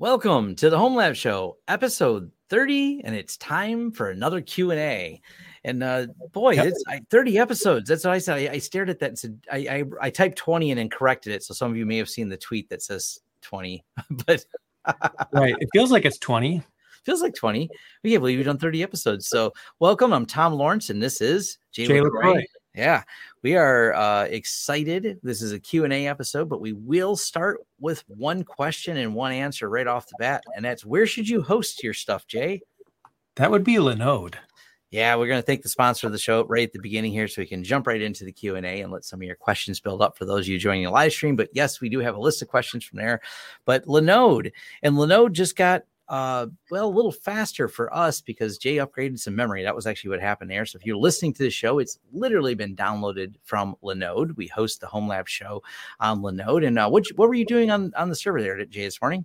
Welcome to the Home Lab Show, episode 30, and it's time for another Q&A. And uh, boy, it's I, 30 episodes. That's what I said. I, I stared at that and said, I, I, I typed 20 and then corrected it. So some of you may have seen the tweet that says 20, but right. It feels like it's 20. Feels like 20. We can't believe we've done 30 episodes. So welcome. I'm Tom Lawrence, and this is Jay, Jay LaCroix. Yeah, we are uh, excited. This is a Q&A episode, but we will start with one question and one answer right off the bat, and that's where should you host your stuff, Jay? That would be Linode. Yeah, we're going to thank the sponsor of the show right at the beginning here so we can jump right into the Q&A and let some of your questions build up for those of you joining the live stream. But yes, we do have a list of questions from there. But Linode, and Linode just got uh, well, a little faster for us because Jay upgraded some memory. That was actually what happened there. So if you're listening to the show, it's literally been downloaded from Linode. We host the Home Lab show on Linode. And uh, what what were you doing on on the server there, Jay, this morning?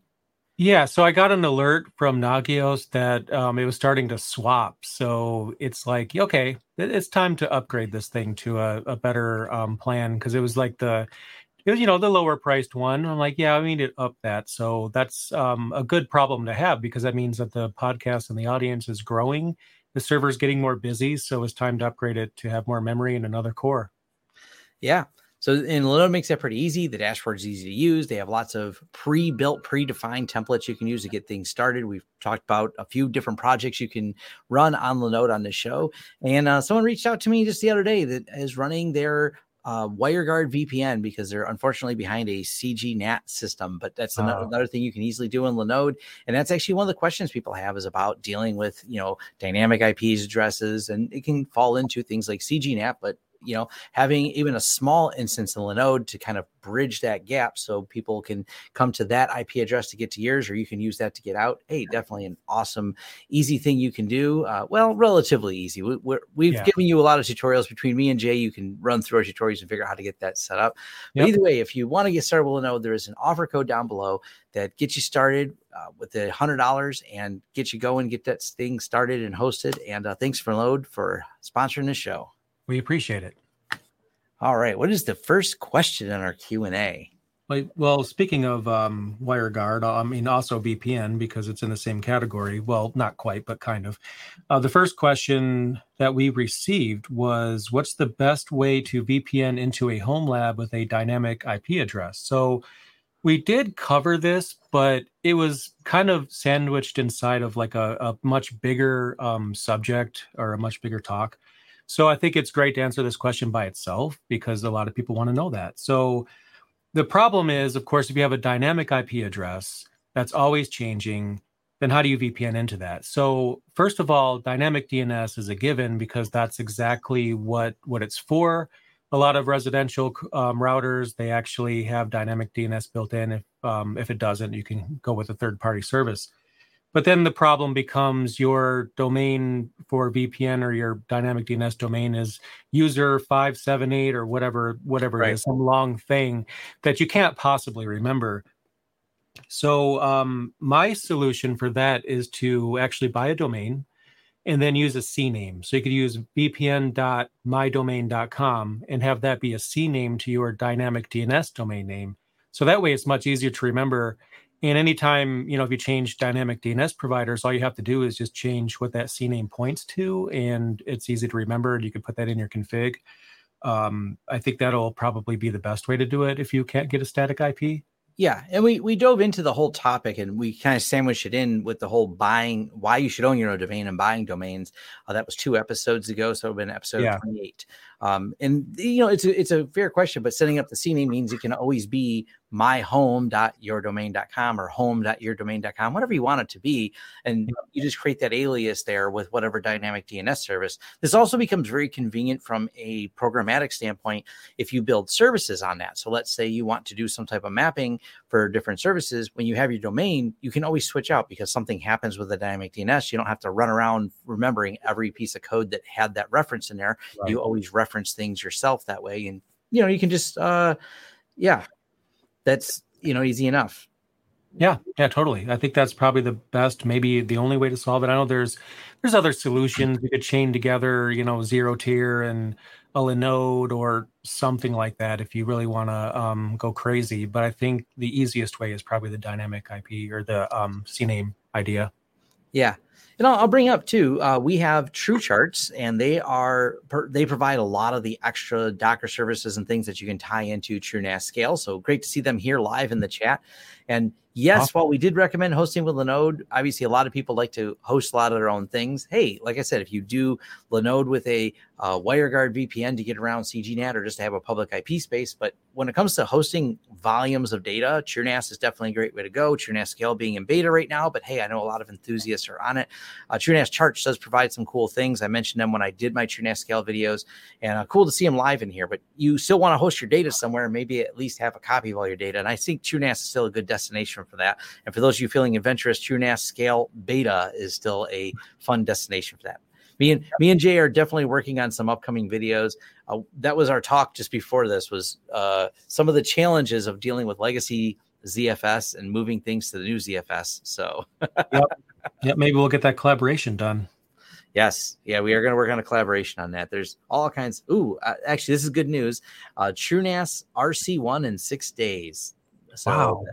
Yeah, so I got an alert from Nagios that um, it was starting to swap. So it's like, okay, it's time to upgrade this thing to a, a better um, plan because it was like the it was, you know, the lower priced one. I'm like, yeah, I need to up that. So that's um, a good problem to have because that means that the podcast and the audience is growing. The server's getting more busy, so it's time to upgrade it to have more memory and another core. Yeah. So and Linode makes that pretty easy. The dashboard is easy to use. They have lots of pre-built, pre-defined templates you can use to get things started. We've talked about a few different projects you can run on Linode on the show. And uh, someone reached out to me just the other day that is running their uh, WireGuard VPN because they're unfortunately behind a CGNAT system. But that's another, oh. another, thing you can easily do in Linode. And that's actually one of the questions people have is about dealing with, you know, dynamic IP addresses. And it can fall into things like CGNAT, but you know, having even a small instance in Linode to kind of bridge that gap so people can come to that IP address to get to yours, or you can use that to get out. Hey, definitely an awesome, easy thing you can do. Uh, well, relatively easy. We, have yeah. given you a lot of tutorials between me and Jay. You can run through our tutorials and figure out how to get that set up. But yep. either way, if you want to get started with Linode, there is an offer code down below that gets you started uh, with the hundred dollars and get you going, get that thing started and hosted. And uh, thanks for Linode for sponsoring the show. We appreciate it. All right. What is the first question in our Q and A? Well, speaking of um, WireGuard, I mean also VPN because it's in the same category. Well, not quite, but kind of. Uh, the first question that we received was, "What's the best way to VPN into a home lab with a dynamic IP address?" So we did cover this, but it was kind of sandwiched inside of like a, a much bigger um, subject or a much bigger talk. So I think it's great to answer this question by itself because a lot of people want to know that. So the problem is, of course, if you have a dynamic IP address that's always changing, then how do you VPN into that? So first of all, dynamic DNS is a given because that's exactly what what it's for. A lot of residential um, routers they actually have dynamic DNS built in. If um, if it doesn't, you can go with a third party service. But then the problem becomes your domain for VPN or your dynamic DNS domain is user 578 or whatever, whatever right. it is, some long thing that you can't possibly remember. So um, my solution for that is to actually buy a domain and then use a CNAME. So you could use vpn.mydomain.com and have that be a CNAME to your dynamic DNS domain name. So that way it's much easier to remember and anytime, you know, if you change dynamic DNS providers, all you have to do is just change what that CNAME points to, and it's easy to remember. And you can put that in your config. Um, I think that'll probably be the best way to do it if you can't get a static IP. Yeah, and we we dove into the whole topic and we kind of sandwiched it in with the whole buying why you should own your own domain and buying domains. Uh, that was two episodes ago, so it's been episode yeah. twenty eight. Um, and you know, it's a, it's a fair question, but setting up the CNAME means it can always be myhome.yourdomain.com or home.yourdomain.com, whatever you want it to be. And you just create that alias there with whatever dynamic DNS service. This also becomes very convenient from a programmatic standpoint if you build services on that. So let's say you want to do some type of mapping for different services. When you have your domain, you can always switch out because something happens with the dynamic DNS. You don't have to run around remembering every piece of code that had that reference in there. Right. You always reference things yourself that way. And, you know, you can just, uh, yeah, that's you know easy enough. Yeah, yeah, totally. I think that's probably the best, maybe the only way to solve it. I know there's there's other solutions you could chain together, you know, ZeroTier and a Linode or something like that if you really want to um, go crazy. But I think the easiest way is probably the dynamic IP or the um, CNAME idea. Yeah, and I'll, I'll bring up too. Uh, we have TrueCharts, and they are they provide a lot of the extra Docker services and things that you can tie into TrueNAS Scale. So great to see them here live in the chat. And yes, awesome. while we did recommend hosting with Linode, obviously a lot of people like to host a lot of their own things. Hey, like I said, if you do Linode with a uh, WireGuard VPN to get around CGNAT or just to have a public IP space, but when it comes to hosting volumes of data, TrueNAS is definitely a great way to go. TrueNAS Scale being in beta right now, but hey, I know a lot of enthusiasts are on it. Uh, TrueNAS Charts does provide some cool things. I mentioned them when I did my TrueNAS Scale videos, and uh, cool to see them live in here. But you still want to host your data somewhere, maybe at least have a copy of all your data. And I think TrueNAS is still a good destination for that. And for those of you feeling adventurous, TrueNAS Scale Beta is still a fun destination for that. Me and me and Jay are definitely working on some upcoming videos. Uh, that was our talk just before this. Was uh, some of the challenges of dealing with legacy ZFS and moving things to the new ZFS. So, yep. yep, maybe we'll get that collaboration done. Yes, yeah, we are going to work on a collaboration on that. There's all kinds. Ooh, uh, actually, this is good news. Uh, TrueNAS RC1 in six days. So wow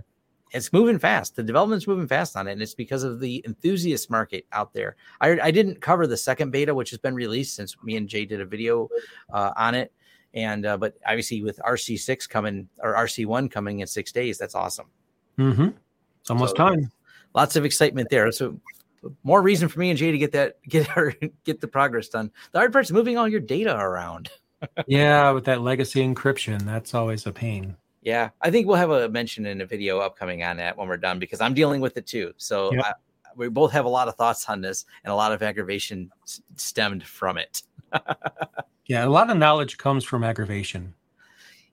it's moving fast. The development's moving fast on it, and it's because of the enthusiast market out there. I, I didn't cover the second beta, which has been released since me and Jay did a video uh, on it. And uh, but obviously with RC six coming or RC one coming in six days, that's awesome. Mm-hmm. It's almost so, time. Lots of excitement there. So more reason for me and Jay to get that get our get the progress done. The hard part's moving all your data around. yeah, with that legacy encryption, that's always a pain. Yeah, I think we'll have a mention in a video upcoming on that when we're done because I'm dealing with it too. So yep. I, we both have a lot of thoughts on this and a lot of aggravation stemmed from it. yeah, a lot of knowledge comes from aggravation.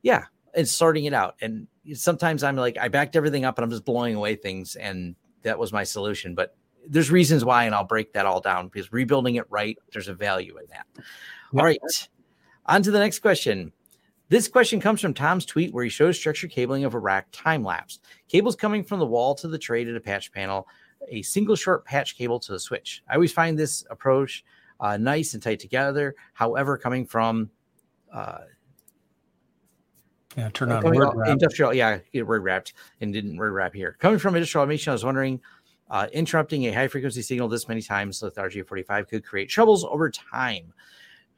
Yeah, and sorting it out. And sometimes I'm like, I backed everything up and I'm just blowing away things, and that was my solution. But there's reasons why, and I'll break that all down because rebuilding it right, there's a value in that. Yep. All right, on to the next question. This question comes from Tom's tweet where he shows structured cabling of a rack time lapse. Cables coming from the wall to the tray to the patch panel, a single short patch cable to the switch. I always find this approach uh, nice and tight together. However, coming from uh, yeah, turn on word industrial, yeah, get word wrapped and didn't word wrap here. Coming from industrial automation, I was wondering, uh, interrupting a high frequency signal this many times with RJ45 could create troubles over time.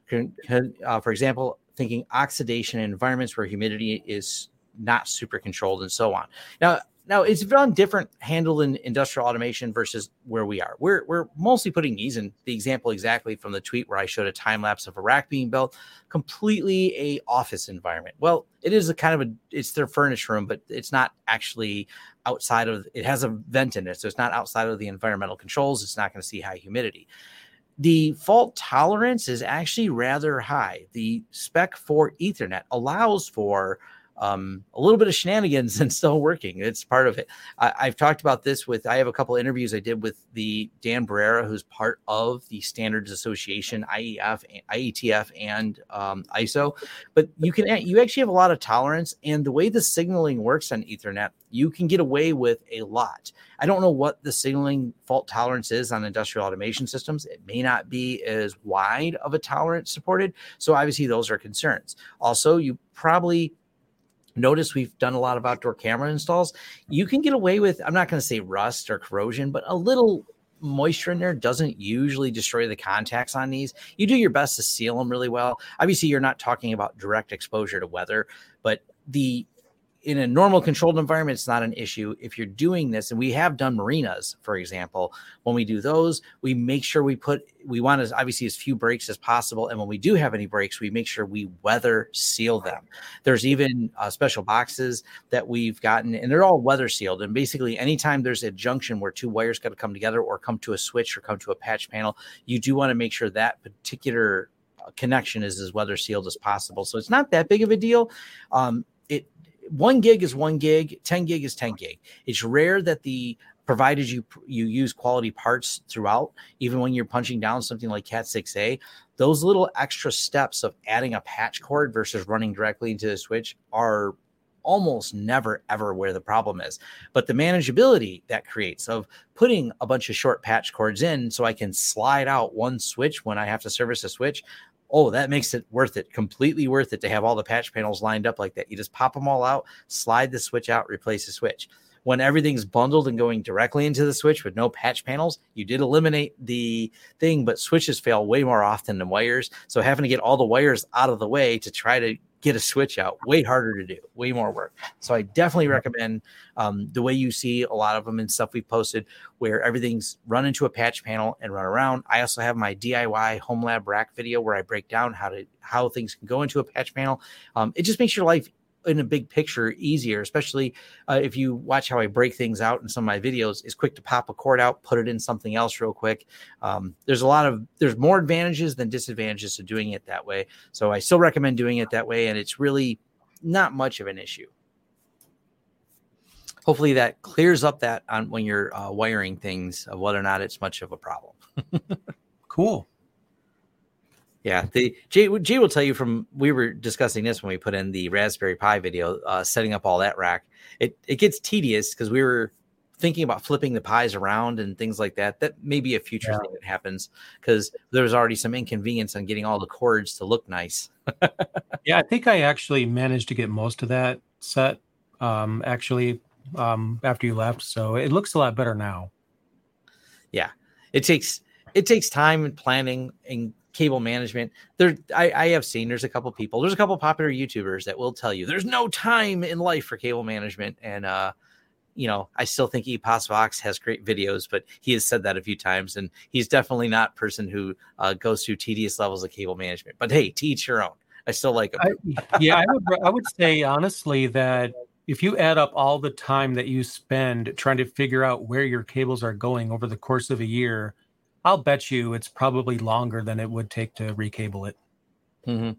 Can, can, uh, for example, thinking oxidation in environments where humidity is not super controlled and so on. Now, now it's been different handled in industrial automation versus where we are. We're we're mostly putting these in the example exactly from the tweet where I showed a time lapse of a rack being built, completely a office environment. Well, it is a kind of a it's their furnished room, but it's not actually outside of it has a vent in it, so it's not outside of the environmental controls. It's not going to see high humidity the fault tolerance is actually rather high. The spec for Ethernet allows for um, a little bit of shenanigans and still working. It's part of it. I, have talked about this with, I have a couple interviews I did with the Dan Barrera, who's part of the Standards Association, IEF, IETF, and um, ISO. But you can, you actually have a lot of tolerance. And the way the signaling works on Ethernet, you can get away with a lot. I don't know what the signaling fault tolerance is on industrial automation systems. It may not be as wide of a tolerance supported. So obviously, those are concerns. Also, you probably notice we've done a lot of outdoor camera installs. You can get away with, I'm not going to say rust or corrosion, but a little moisture in there doesn't usually destroy the contacts on these. You do your best to seal them really well. Obviously, you're not talking about direct exposure to weather, but the in a normal controlled environment, it's not an issue. If you're doing this, and we have done marinas, for example, when we do those, we make sure we put, we want as obviously as few breaks as possible. And when we do have any breaks, we make sure we weather seal them. There's even uh, special boxes that we've gotten, and they're all weather sealed. And basically, anytime there's a junction where two wires got to come together or come to a switch or come to a patch panel, you do want to make sure that particular uh, connection is as weather sealed as possible. So it's not that big of a deal. Um, one gig is one gig, 10 gig is 10 gig. It's rare that the provided you you use quality parts throughout, even when you're punching down something like Cat 6A, those little extra steps of adding a patch cord versus running directly into the switch are almost never ever where the problem is. But the manageability that creates of putting a bunch of short patch cords in so I can slide out one switch when I have to service a switch. Oh, that makes it worth it, completely worth it to have all the patch panels lined up like that. You just pop them all out, slide the switch out, replace the switch when everything's bundled and going directly into the switch with no patch panels, you did eliminate the thing, but switches fail way more often than wires. So having to get all the wires out of the way to try to get a switch out way harder to do way more work. So i definitely recommend um, the way you see a lot of them and stuff we posted where everything's run into a patch panel and run around. I also have my diy home lab rack video where i break down how to how things can go into a patch panel. Um, it just makes your life in a big picture easier, especially uh, if you watch how I break things out in some of my videos. Is quick to pop a cord out, put it in something else real quick. Um, there's a lot of there's more advantages than disadvantages to doing it that way. So I still recommend doing it that way, and it's really not much of an issue. Hopefully that clears up that on when you're uh, wiring things of whether or not it's much of a problem. cool. Yeah, the Jay, Jay will tell you from we were discussing this when we put in the Raspberry Pi video, uh, setting up all that rack. It it gets tedious because we were thinking about flipping the Pis around and things like that. That may be a future yeah. thing that happens because there's already some inconvenience on getting all the cords to look nice. yeah, I think I actually managed to get most of that set um, actually um, after you left, so it looks a lot better now. Yeah, it takes it takes time and planning and cable management there I, I, have seen there's a couple people there's a couple popular youtubers that will tell you there's no time in life for cable management. And uh you know i still think epos has great videos but he has said that a few times. And he's definitely not person who uh, goes through tedious levels of cable management but hey teach your own. I still like him. I, yeah i would i would say honestly that if you add up all the time that you spend trying to figure out where your cables are going over the course of a year I'll bet you it's probably longer than it would take to recable it. Mm-hmm.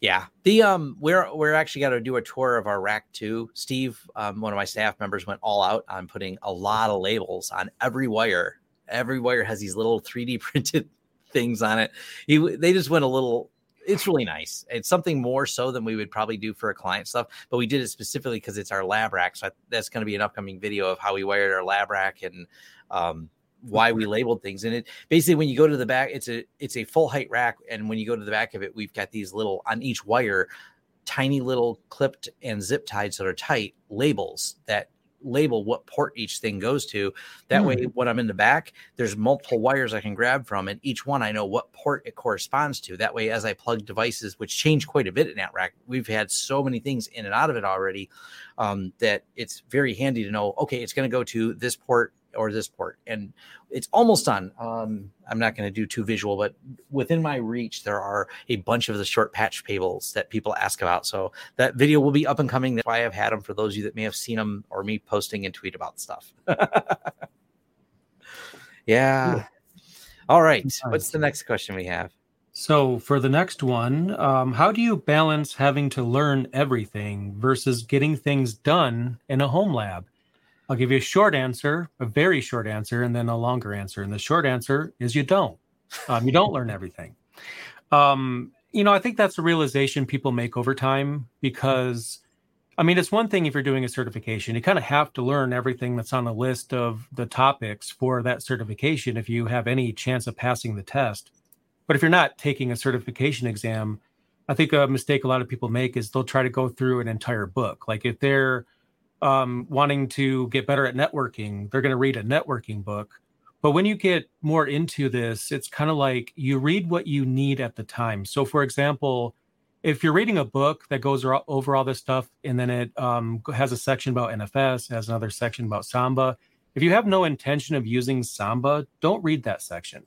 Yeah, the um, we're we're actually gonna do a tour of our rack too. Steve, um, one of my staff members, went all out on putting a lot of labels on every wire. Every wire has these little 3D printed things on it. He they just went a little. It's really nice. It's something more so than we would probably do for a client stuff, but we did it specifically because it's our lab rack. So that's going to be an upcoming video of how we wired our lab rack and um, why we labeled things. And it basically when you go to the back, it's a it's a full height rack, and when you go to the back of it, we've got these little on each wire, tiny little clipped and zip tied that are tight labels that label what port each thing goes to. That mm. way, when I'm in the back, there's multiple wires I can grab from, and each one I know what port it corresponds to. That way, as I plug devices, which change quite a bit in that rack, we've had so many things in and out of it already um, that it's very handy to know. Okay, it's going to go to this port or this port and it's almost done. Um, i'm not going to do too visual but within my reach there are a bunch of the short patch cables that people ask about. So that video will be up and coming. That's why i've had them for those of you that may have seen them or me posting and tweet about stuff. Yeah. All right. What's the next question we have? So for the next one um, how do you balance having to learn everything versus getting things done in a home lab I'll give you a short answer, a very short answer, and then a longer answer. And the short answer is you don't. Um, you don't learn everything. Um, you know, I think that's a realization people make over time because, I mean, it's one thing if you're doing a certification, you kind of have to learn everything that's on the list of the topics for that certification if you have any chance of passing the test. But if you're not taking a certification exam, I think a mistake a lot of people make is they'll try to go through an entire book. Like if they're um, wanting to get better at networking, they're going to read a networking book. But when you get more into this, it's kind of like you read what you need at the time. So, for example, if you're reading a book that goes over all this stuff and then it um, has a section about NFS, has another section about Samba, if you have no intention of using Samba, don't read that section.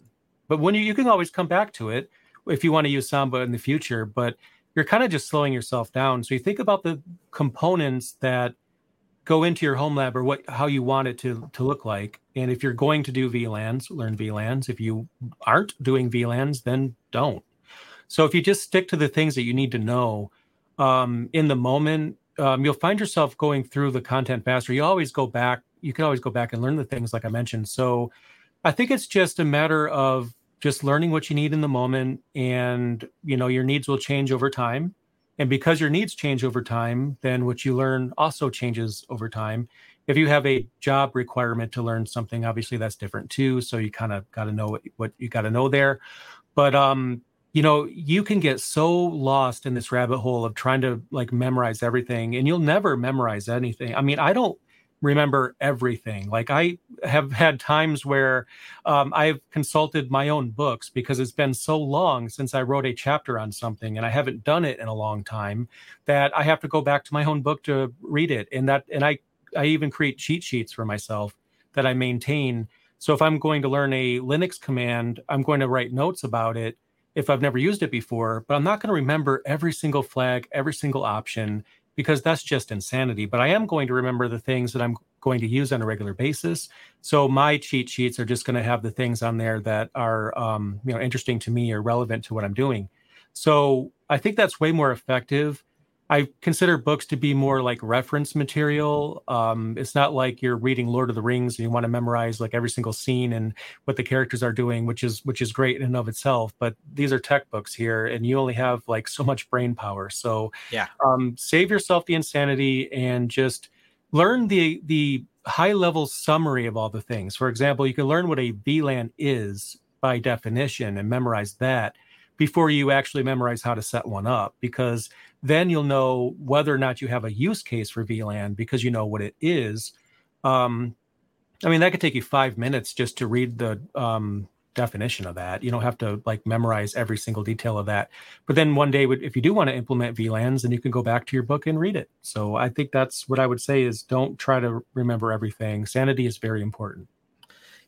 But when you, you can always come back to it if you want to use Samba in the future, but you're kind of just slowing yourself down. So you think about the components that go into your home lab or what how you want it to to look like. And if you're going to do VLANs, learn VLANs. If you aren't doing VLANs, then don't. So if you just stick to the things that you need to know um, in the moment, um, you'll find yourself going through the content faster. You always go back. You can always go back and learn the things like I mentioned. So I think it's just a matter of just learning what you need in the moment, and you know your needs will change over time And because your needs change over time, then what you learn also changes over time. If you have a job requirement to learn something, obviously that's different too. So you kind of got to know what, you got to know there. But um, you know, you can get so lost in this rabbit hole of trying to like memorize everything, and you'll never memorize anything. I mean, I don't remember everything. Like I have had times where um, I've consulted my own books because it's been so long since I wrote a chapter on something and I haven't done it in a long time that I have to go back to my own book to read it. And that and I I even create cheat sheets for myself that I maintain. So if I'm going to learn a Linux command, I'm going to write notes about it if I've never used it before, but I'm not going to remember every single flag, every single option because that's just insanity. But I am going to remember the things that I'm going to use on a regular basis. So my cheat sheets are just going to have the things on there that are um, you know interesting to me or relevant to what I'm doing. So I think that's way more effective I consider books to be more like reference material. Um, it's not like you're reading Lord of the Rings and you want to memorize like every single scene and what the characters are doing, which is which is great in and of itself. But these are tech books here, and you only have like so much brain power. So yeah, um, save yourself the insanity and just learn the the high level summary of all the things. For example, you can learn what a VLAN is by definition and memorize that before you actually memorize how to set one up because then you'll know whether or not you have a use case for VLAN because you know what it is. Um, I mean, that could take you five minutes just to read the um, definition of that. You don't have to like memorize every single detail of that. But then one day, if you do want to implement VLANs, then you can go back to your book and read it. So I think that's what I would say is don't try to remember everything. Sanity is very important.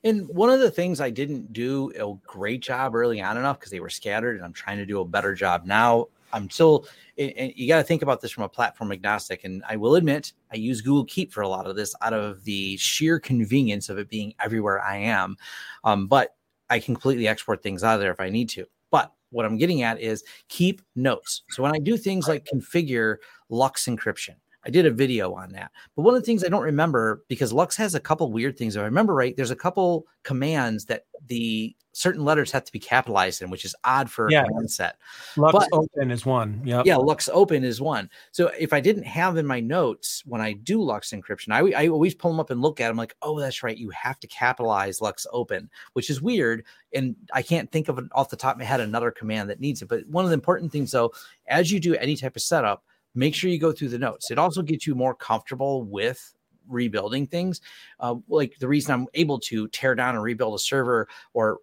And one of the things I didn't do a great job early on enough because they were scattered, and I'm trying to do a better job now. I'm still, and you got to think about this from a platform agnostic. And I will admit, I use Google Keep for a lot of this out of the sheer convenience of it being everywhere I am. Um, but I completely export things out of there if I need to. But what I'm getting at is keep notes. So when I do things like configure LUKS encryption, I did a video on that. But one of the things I don't remember because LUKS has a couple weird things. If I remember right, there's a couple commands that the certain letters have to be capitalized in, which is odd for yeah. a command set. LUKS but, open is one. Yeah. Yeah. LUKS open is one. So if I didn't have in my notes when I do LUKS encryption, I, I always pull them up and look at them like, oh, that's right. You have to capitalize LUKS open, which is weird. And I can't think of it off the top of my head another command that needs it. But one of the important things, though, as you do any type of setup, make sure you go through the notes. It also gets you more comfortable with rebuilding things. Uh, like the reason I'm able to tear down and rebuild a server or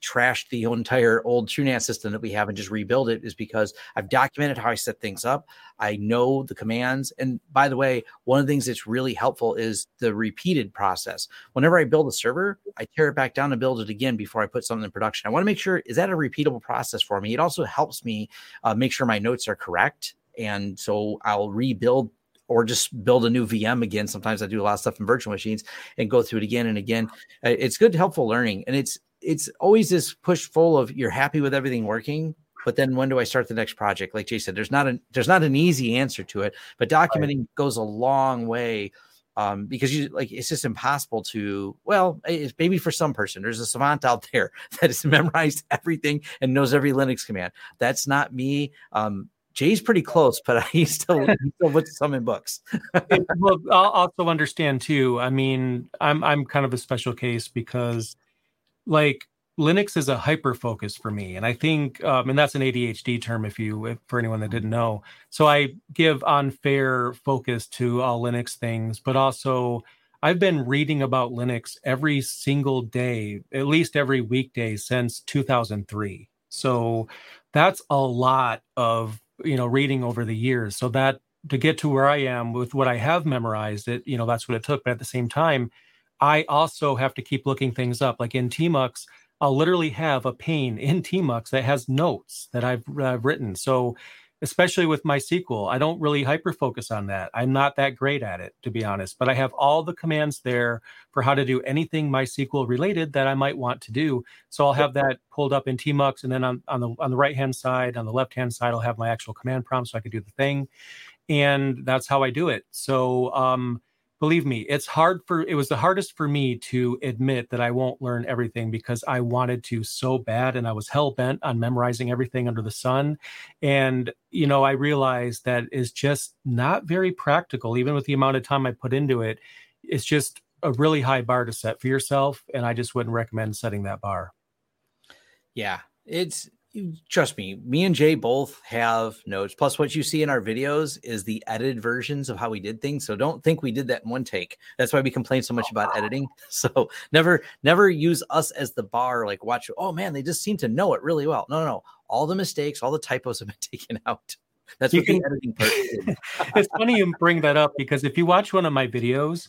trash the entire old TrueNAS system that we have and just rebuild it is because I've documented how I set things up. I know the commands. And by the way, one of the things that's really helpful is the repeated process. Whenever I build a server, I tear it back down and build it again before I put something in production. I want to make sure is that a repeatable process for me? It also helps me uh, make sure my notes are correct and so I'll rebuild or just build a new VM again. Sometimes I do a lot of stuff in virtual machines and go through it again and again. Uh, it's good, helpful learning, and it's it's always this push full of you're happy with everything working, but then when do I start the next project? Like Jay said, there's not an there's not an easy answer to it, but documenting right. goes a long way. Um, because you like it's just impossible to well it's maybe for some person there's a savant out there that has memorized everything and knows every linux command that's not me um, Jay's pretty close, but he still he still puts some in books. well, I'll also understand too. I mean, I'm I'm kind of a special case because, like, Linux is a hyper focus for me, and I think, um, and that's an ADHD term if you if, for anyone that didn't know. So I give unfair focus to all Linux things, but also I've been reading about Linux every single day, at least every weekday since 2003. So that's a lot of you know reading over the years. So that to get to where i am with what i have memorized it you know that's what it took. But at the same time i also have to keep looking things up. Like in tmux i'll literally have a pane in tmux that has notes that i've written. So especially with MySQL. I don't really hyper focus on that. I'm not that great at it, to be honest, but I have all the commands there for how to do anything MySQL related that I might want to do. So I'll have that pulled up in Tmux. And then on, on the, on the right hand side, on the left hand side, I'll have my actual command prompt so I can do the thing. And that's how I do it. So, um, believe me, it's hard for it was the hardest for me to admit that I won't learn everything because I wanted to so bad and I was hell bent on memorizing everything under the sun. And, you know, I realized that is just not very practical, even with the amount of time I put into it. It's just a really high bar to set for yourself. And I just wouldn't recommend setting that bar. Yeah. It's trust me, me and Jay both have notes. Plus, what you see in our videos is the edited versions of how we did things. So don't think we did that in one take. That's why we complain so much oh, about wow. editing. So never, never use us as the bar. Like, watch. Oh man, they just seem to know it really well. No, no, no. All the mistakes, all the typos have been taken out. That's you what can, the editing part is. it's funny you bring that up because if you watch one of my videos,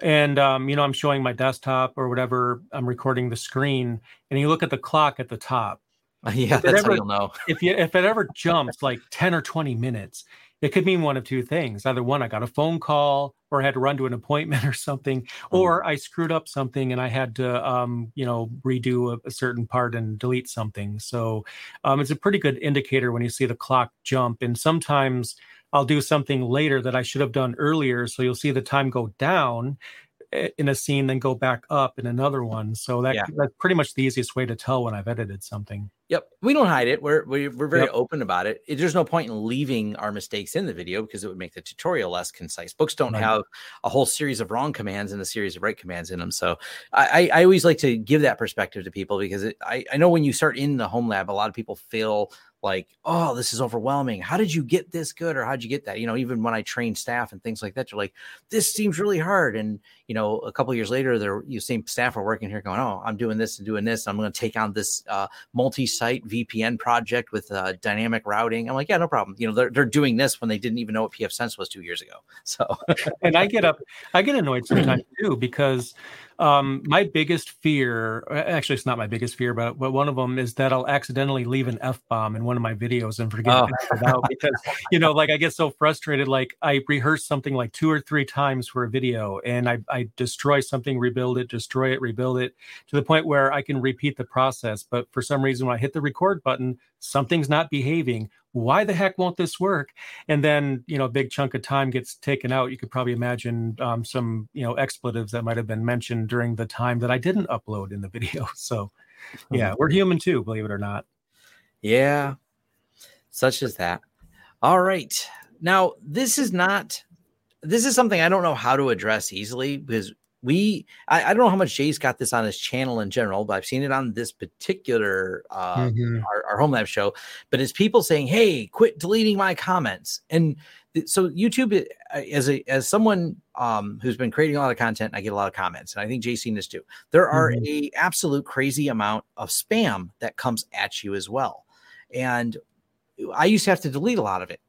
and um, you know i'm showing my desktop or whatever i'm recording the screen and you look at the clock at the top Yeah, that's ever, how you'll know. If you if it ever jumps like 10 or 20 minutes, it could mean one of two things. Either one, I got a phone call or I had to run to an appointment or something, mm-hmm. or I screwed up something and I had to um, you know, redo a, a, certain part and delete something. So um, it's a pretty good indicator when you see the clock jump. And sometimes I'll do something later that I should have done earlier. So you'll see the time go down Eh, in a scene, then go back up in another one. So that, yeah. that's pretty much the easiest way to tell when I've edited something. Yep, we don't hide it. We're we're, we're very yep. open about it. There's no point in leaving our mistakes in the video because it would make the tutorial less concise. Books don't right. have a whole series of wrong commands and a series of right commands in them. So I, I always like to give that perspective to people because it, I, I know when you start in the home lab, a lot of people feel like, oh, this is overwhelming. How did you get this good? Or how'd you get that? You know, even when I train staff and things like that, you're like, this seems really hard. And, you know, a couple years later, they're you same staff are working here going, oh, I'm doing this and doing this. I'm going to take on this uh, multi-site VPN project with uh, dynamic routing. I'm like, yeah, no problem. You know, they're, they're doing this when they didn't even know what pfSense was two years ago. So, and I get up, I get annoyed sometimes too, because um, my biggest fear, actually, it's not my biggest fear, but, but one of them is that I'll accidentally leave an F bomb in one of my videos and forget oh. it out because, you know, like I get so frustrated. Like I rehearse something like two or three times for a video and I, I destroy something, rebuild it, destroy it, rebuild it to the point where I can repeat the process. But for some reason, when I hit the record button, something's not behaving why the heck won't this work? And then you know a big chunk of time gets taken out. You could probably imagine um, some you know expletives that might have been mentioned during the time that i didn't upload in the video. So yeah we're human too believe it or not. Yeah. Such as that. All right. Now this is not this is something i don't know how to address easily because we I, I, don't know how much Jay's got this on his channel in general, but I've seen it on this particular uh mm-hmm. our, our home lab show. But it's people saying, Hey, quit deleting my comments. And th- so YouTube uh, as a as someone um who's been creating a lot of content, I get a lot of comments, and I think Jay's seen this too. There are mm-hmm. a absolute crazy amount of spam that comes at you as well. And I used to have to delete a lot of it.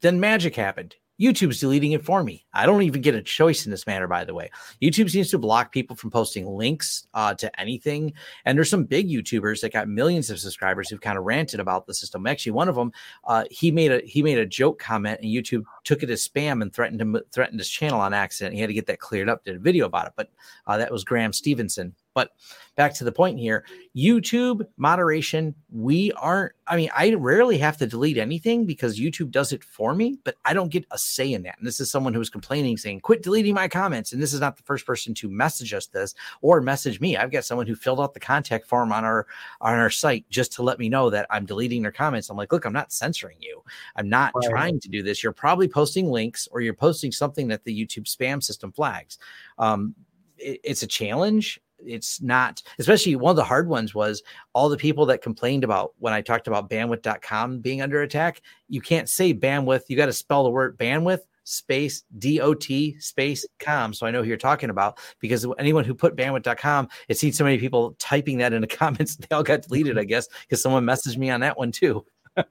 Then magic happened. YouTube's deleting it for me. I don't even get a choice in this matter, by the way. YouTube seems to block people from posting links uh, to anything. And there's some big YouTubers that got millions of subscribers who've kind of ranted about the system. Actually, one of them, uh, he made a he made a joke comment, and YouTube took it as spam and threatened him threatened his channel on accident. He had to get that cleared up. Did a video about it, but uh, that was Graham Stevenson. But back to the point here YouTube moderation, we aren't, I mean, I rarely have to delete anything because YouTube does it for me, but I don't get a say in that. And this is someone who was complaining, saying, quit deleting my comments. And this is not the first person to message us this or message me. I've got someone who filled out the contact form on our on our site just to let me know that I'm deleting their comments. I'm like, look, I'm not censoring you. I'm not right. trying to do this. You're probably posting links or you're posting something that the YouTube spam system flags. Um, it, it's a challenge it's not especially one of the hard ones was all the people that complained about when i talked about bandwidth.com being under attack. You can't say bandwidth you got to spell the word bandwidth space dot space com. So i know who you're talking about because anyone who put bandwidth.com it seen so many people typing that in the comments they all got deleted i guess because someone messaged me on that one too.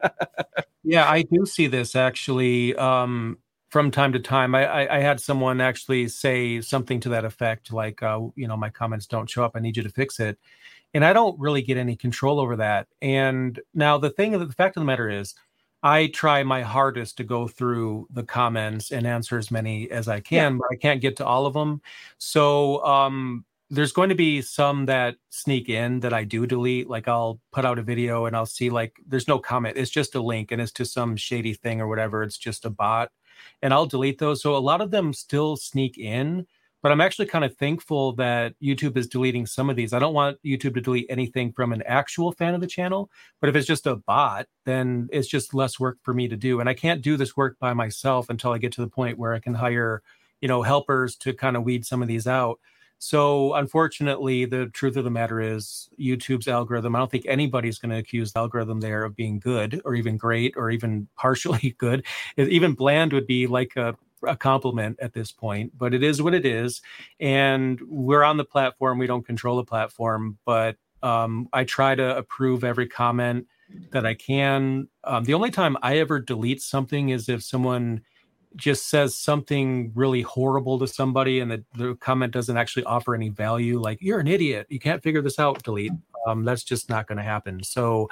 Yeah i do see this actually um from time to time. I, I, I, had someone actually say something to that effect, like, uh, you know, my comments don't show up. I need you to fix it. And I don't really get any control over that. And now the thing, the fact of the matter is, I try my hardest to go through the comments and answer as many as I can, yeah. but I can't get to all of them. So um, there's going to be some that sneak in that I do delete. Like I'll put out a video and I'll see like there's no comment. It's just a link and it's to some shady thing or whatever. It's just a bot and I'll delete those. So a lot of them still sneak in, but I'm actually kind of thankful that YouTube is deleting some of these. I don't want YouTube to delete anything from an actual fan of the channel, but if it's just a bot, then it's just less work for me to do. And I can't do this work by myself until I get to the point where I can hire, you know, helpers to kind of weed some of these out. So, unfortunately, the truth of the matter is YouTube's algorithm. I don't think anybody's going to accuse the algorithm there of being good or even great or even partially good. Even bland would be like a, a compliment at this point, but it is what it is. And we're on the platform. We don't control the platform, but um, I try to approve every comment that I can. Um, the only time I ever delete something is if someone just says something really horrible to somebody and the, the comment doesn't actually offer any value like you're an idiot. You can't figure this out. Delete. Um, that's just not going to happen. So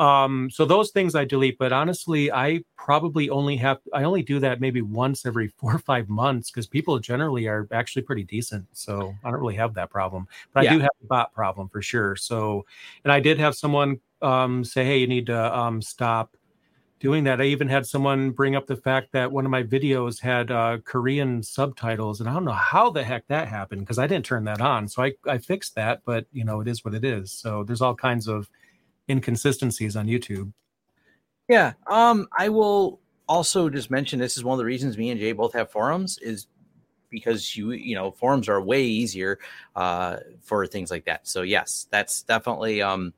um, so those things i delete but honestly i probably only have i only do that maybe once every four or five months because people generally are actually pretty decent so i don't really have that problem. But yeah. i do have a bot problem for sure. So and i did have someone um, say hey you need to um, stop doing that. I even had someone bring up the fact that one of my videos had uh, Korean subtitles, and I don't know how the heck that happened because I didn't turn that on. So I, I fixed that, but you know, it is what it is. So there's all kinds of inconsistencies on YouTube. Yeah. Um, I will also just mention this is one of the reasons me and Jay both have forums is because you you know forums are way easier uh, for things like that. So yes, that's definitely um,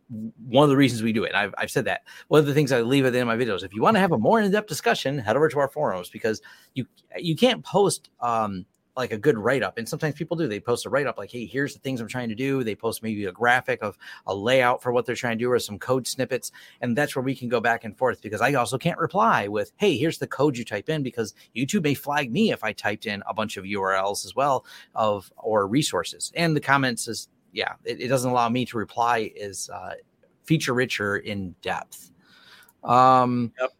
one of the reasons we do it. I've, I've said that. One of the things I leave at the end of my videos, if you want to have a more in depth discussion, head over to our forums because you you can't post um, like a good write up. And sometimes people do. They post a write up like, "Hey, here's the things I'm trying to do." They post maybe a graphic of a layout for what they're trying to do or some code snippets, and that's where we can go back and forth because I also can't reply with, "Hey, here's the code you type in," because YouTube may flag me if I typed in a bunch of URLs as well of or resources. And the comments is yeah, it, it doesn't allow me to reply as uh, feature rich or in depth. Um, yep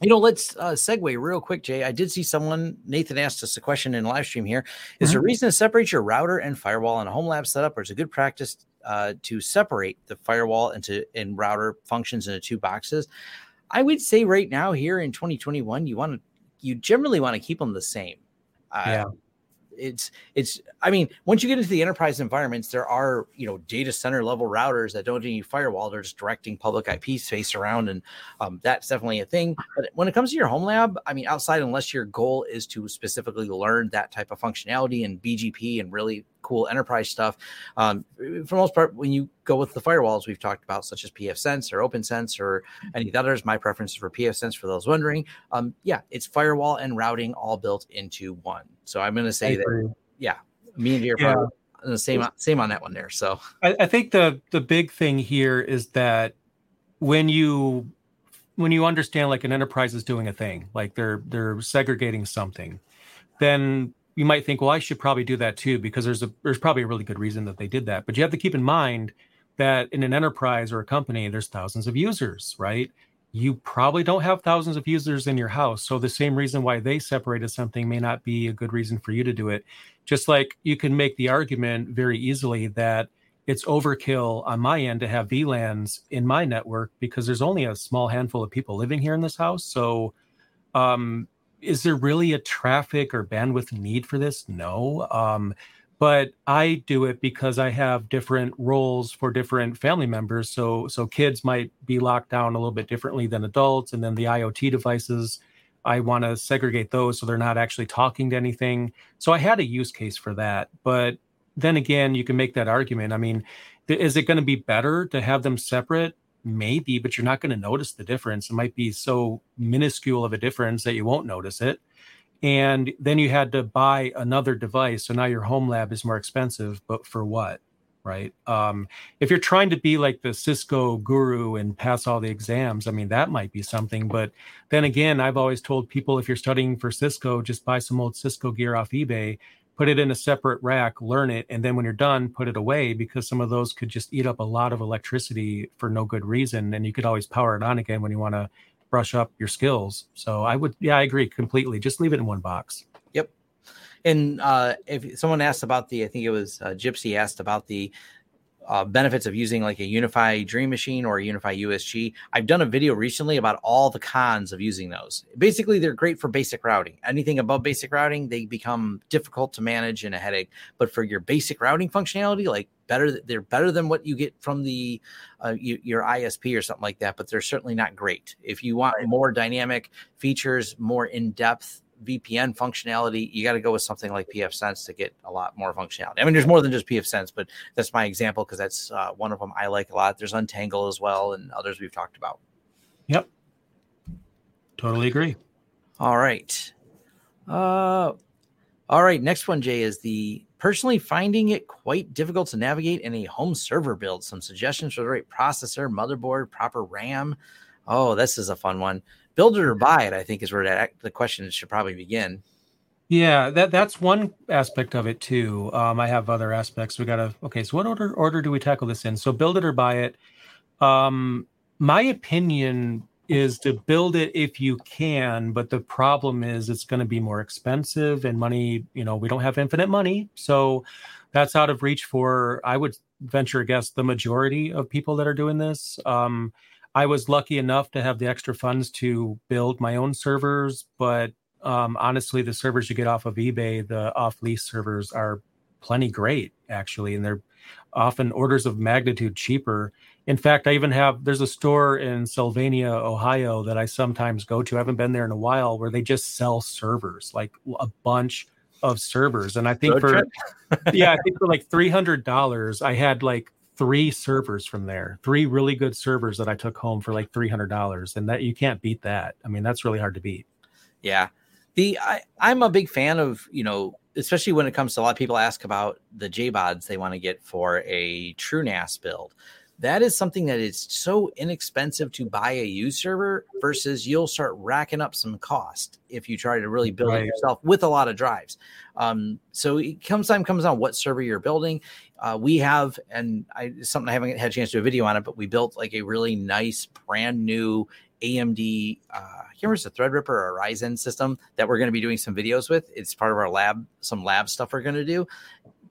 you know, let's uh, segue real quick, Jay. I did see someone, Nathan asked us a question in live stream here. Is mm-hmm. there a reason to separate your router and firewall in a home lab setup, or is it good practice uh, to separate the firewall into and router functions into two boxes? I would say right now, here in 2021, you want to, you generally want to keep them the same. Uh, yeah it's it's i mean once you get into the enterprise environments there are you know data center level routers that don't need firewall. They're just directing public ip space around and um, that's definitely a thing. But when it comes to your home lab i mean outside unless your goal is to specifically learn that type of functionality and bgp and really cool enterprise stuff. Um, for most part, when you go with the firewalls we've talked about, such as pfSense or OPNsense or any of the others, my preference is for pfSense for those wondering. Um, yeah, it's firewall and routing all built into one. So I'm going to say that, yeah, me and you are yeah. the same same on that one there. So I, I think the the big thing here is that when you when you understand like an enterprise is doing a thing, like they're they're segregating something, then you might think, well, I should probably do that too, because there's a there's probably a really good reason that they did that. But you have to keep in mind that in an enterprise or a company, there's thousands of users, right? You probably don't have thousands of users in your house. So the same reason why they separated something may not be a good reason for you to do it. Just like you can make the argument very easily that it's overkill on my end to have VLANs in my network because there's only a small handful of people living here in this house. So um, is there really a traffic or bandwidth need for this? No. Um, but I do it because I have different roles for different family members. So so kids might be locked down a little bit differently than adults, and then the IoT devices, I want to segregate those so they're not actually talking to anything. So I had a use case for that. But then again, you can make that argument. I mean, is it going to be better to have them separate? Maybe, but you're not going to notice the difference. It might be so minuscule of a difference that you won't notice it. And then you had to buy another device. So now your home lab is more expensive, but for what? Right. Um, if you're trying to be like the Cisco guru and pass all the exams, I mean, that might be something. But then again, I've always told people if you're studying for Cisco, just buy some old Cisco gear off eBay put it in a separate rack, learn it, and then when you're done, put it away because some of those could just eat up a lot of electricity for no good reason. And you could always power it on again when you want to brush up your skills. So I would, yeah, I agree completely. Just leave it in one box. Yep. And uh, if someone asked about the, I think it was uh, Gypsy asked about the uh, benefits of using like a UniFi Dream Machine or a UniFi USG. I've done a video recently about all the cons of using those. Basically, they're great for basic routing. Anything above basic routing, they become difficult to manage and a headache. But for your basic routing functionality, like better, they're better than what you get from the uh, your ISP or something like that. But they're certainly not great. If you want more dynamic features, more in depth VPN functionality, you got to go with something like pfSense to get a lot more functionality. I mean, there's more than just pfSense, but that's my example because that's uh, one of them I like a lot. There's Untangle as well, and others we've talked about. Yep, totally agree. All right, uh, all right. Next one, Jay, is the personally finding it quite difficult to navigate in a home server build. Some suggestions for the right processor, motherboard, proper RAM. Oh, this is a fun one build it or buy it, I think is where the question should probably begin. Yeah, that that's one aspect of it too. Um, I have other aspects. We gotta okay. So what order order do we tackle this in? So build it or buy it. Um, my opinion is to build it if you can, but the problem is it's going to be more expensive and money. You know, we don't have infinite money, so that's out of reach for. I would venture guess the majority of people that are doing this. Um, I was lucky enough to have the extra funds to build my own servers, but um, honestly, the servers you get off of eBay, the off lease servers, are plenty great actually, and they're often orders of magnitude cheaper. In fact, I even have there's a store in Sylvania, Ohio that I sometimes go to. I haven't been there in a while where they just sell servers, like a bunch of servers. And I think for yeah, I think for like three hundred dollars, I had like three servers from there, three really good servers that I took home for like three hundred dollars, and that you can't beat that. I mean, that's really hard to beat. Yeah, the I, I'm a big fan of you know, especially when it comes to a lot of people ask about the JBODs they want to get for a TrueNAS build that is something that is so inexpensive to buy a used server versus you'll start racking up some cost if you try to really build right. it yourself with a lot of drives. Um, so it comes time comes on what server you're building. Uh, we have, and I something I haven't had a chance to do a video on it, but we built like a really nice brand new AMD. Uh, I can't a Threadripper or a Ryzen system that we're going to be doing some videos with. It's part of our lab, some lab stuff we're going to do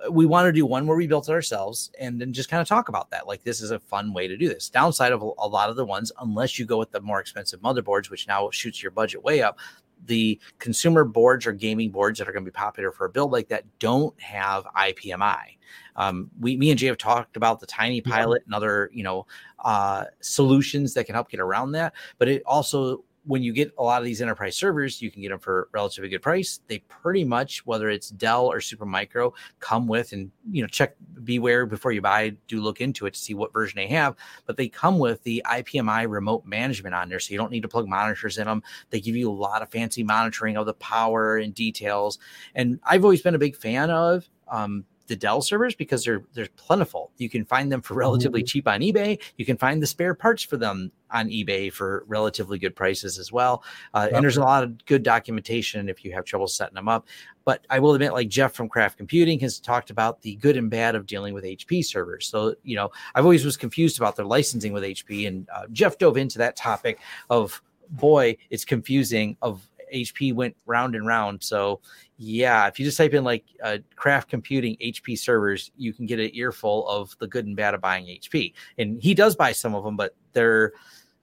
we want to do one where we built it ourselves and then just kind of talk about that. Like this is a fun way to do this. Downside of a lot of the ones, unless you go with the more expensive motherboards, which now shoots your budget way up, the consumer boards or gaming boards that are going to be popular for a build like that don't have IPMI. Um, we, me and Jay have talked about the Tiny Pilot yeah. and other, you know, uh, solutions that can help get around that. But it also when you get a lot of these enterprise servers, you can get them for relatively good price. They pretty much, whether it's Dell or Supermicro, come with and you know check beware before you buy. Do look into it to see what version they have, but they come with the IPMI remote management on there, so you don't need to plug monitors in them. They give you a lot of fancy monitoring of the power and details. And I've always been a big fan of um, the Dell servers because they're they're plentiful. You can find them for relatively mm-hmm. cheap on eBay. You can find the spare parts for them on eBay for relatively good prices as well. Uh, yep. And there's a lot of good documentation if you have trouble setting them up. But I will admit, like Jeff from Craft Computing has talked about the good and bad of dealing with HP servers. So you know, I've always was confused about their licensing with HP, and uh, Jeff dove into that topic of boy, it's confusing of HP went round and round. So yeah, if you just type in like uh, craft computing HP servers, you can get an earful of the good and bad of buying HP. And he does buy some of them, but they're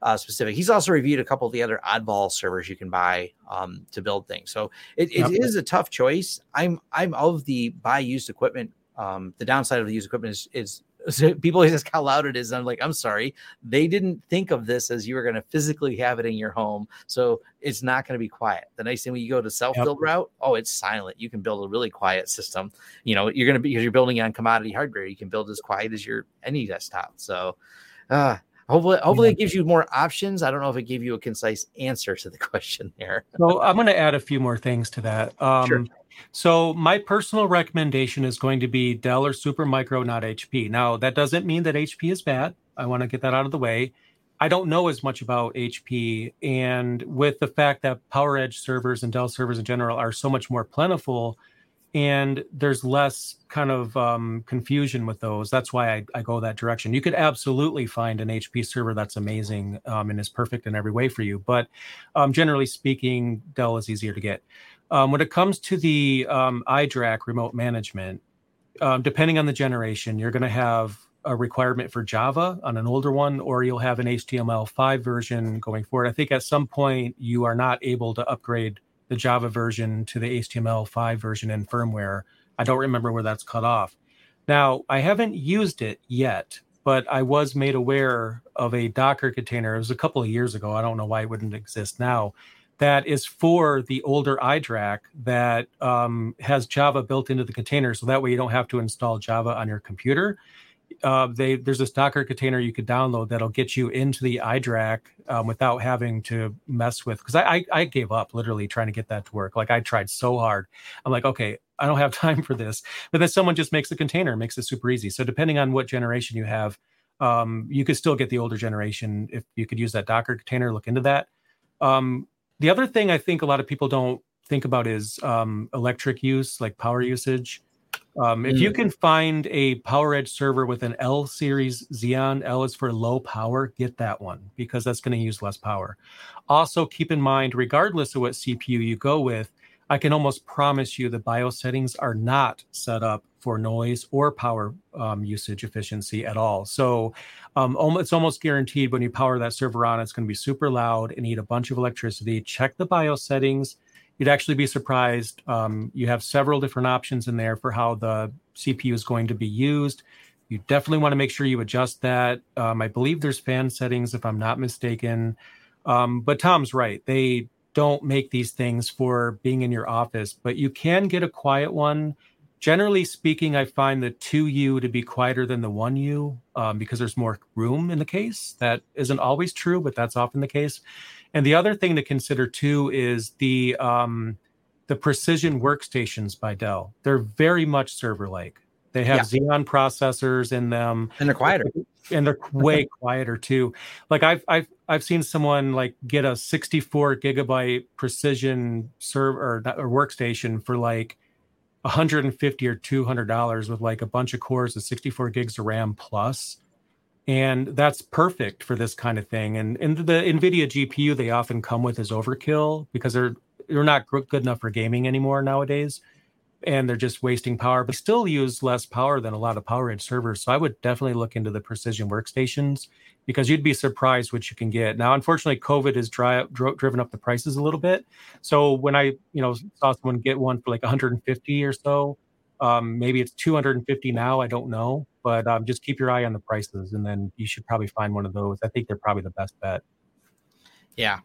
uh, specific. He's also reviewed a couple of the other oddball servers you can buy um, to build things. So it, it yep. is a tough choice. I'm I'm of the buy used equipment. Um, the downside of the used equipment is, is so people ask how loud it is. I'm like, I'm sorry, they didn't think of this as you were going to physically have it in your home, so it's not going to be quiet. The nice thing when you go to self build yep. route, oh, it's silent. You can build a really quiet system. You know, you're going to be because you're building on commodity hardware. You can build as quiet as your any desktop. So, uh, hopefully hopefully it gives you more options i don't know if it gave you a concise answer to the question there so i'm going to add a few more things to that um, sure. So my personal recommendation is going to be Dell or Supermicro, not HP. Now that doesn't mean that HP is bad. I want to get that out of the way. I don't know as much about HP, and with the fact that PowerEdge servers and Dell servers in general are so much more plentiful, and there's less kind of um, confusion with those. That's why I, I, go that direction. You could absolutely find an HP server that's amazing um, and is perfect in every way for you, but um, generally speaking, Dell is easier to get. Um, when it comes to the um, iDRAC remote management, um, depending on the generation, you're going to have a requirement for Java on an older one, or you'll have an HTML5 version going forward. I think at some point you are not able to upgrade the Java version to the HTML5 version in firmware. I don't remember where that's cut off. Now, I haven't used it yet, but I was made aware of a Docker container. It was a couple of years ago. I don't know why it wouldn't exist now. That is for the older iDRAC that um, has Java built into the container. So that way you don't have to install Java on your computer uh, they there's this Docker container you could download that'll get you into the iDRAC um, without having to mess with. Because I, I, I gave up literally trying to get that to work. Like I tried so hard. I'm like, okay, I don't have time for this. But then someone just makes a container, makes it super easy. So depending on what generation you have, um, you could still get the older generation if you could use that Docker container. Look into that. Um, the other thing I think a lot of people don't think about is um, electric use, like power usage. Um, if you mm. can find a PowerEdge server with an L series Xeon, L is for low power, get that one because that's going to use less power. Also, keep in mind, regardless of what CPU you go with, I can almost promise you the BIOS settings are not set up for noise or power um, usage efficiency at all. So um, it's almost guaranteed when you power that server on, it's going to be super loud and eat a bunch of electricity. Check the BIOS settings you'd actually be surprised. Um, you have several different options in there for how the CPU is going to be used. You definitely want to make sure you adjust that. Um, I believe there's fan settings, if I'm not mistaken. Um, but Tom's right. They don't make these things for being in your office, but you can get a quiet one. Generally speaking, I find the 2U to be quieter than the 1U um, because there's more room in the case. That isn't always true, but that's often the case. And the other thing to consider too is the um, the precision workstations by Dell. They're very much server like. They have yeah. Xeon processors in them, and they're quieter. And they're way quieter too. Like I've I've I've seen someone like get a 64 gigabyte precision server or, or workstation for like 150 or 200 dollars with like a bunch of cores of 64 gigs of RAM plus. And that's perfect for this kind of thing. And and the nvidia gpu they often come with is overkill because they're they're not good enough for gaming anymore nowadays and they're just wasting power but still use less power than a lot of PowerEdge servers so i would definitely look into the precision workstations because you'd be surprised what you can get now unfortunately covid has dry, dro- driven up the prices a little bit so when i you know saw someone get one for like 150 or so um, maybe it's 250 now i don't know but um, just keep your eye on the prices, and then you should probably find one of those. I think they're probably the best bet. Yeah,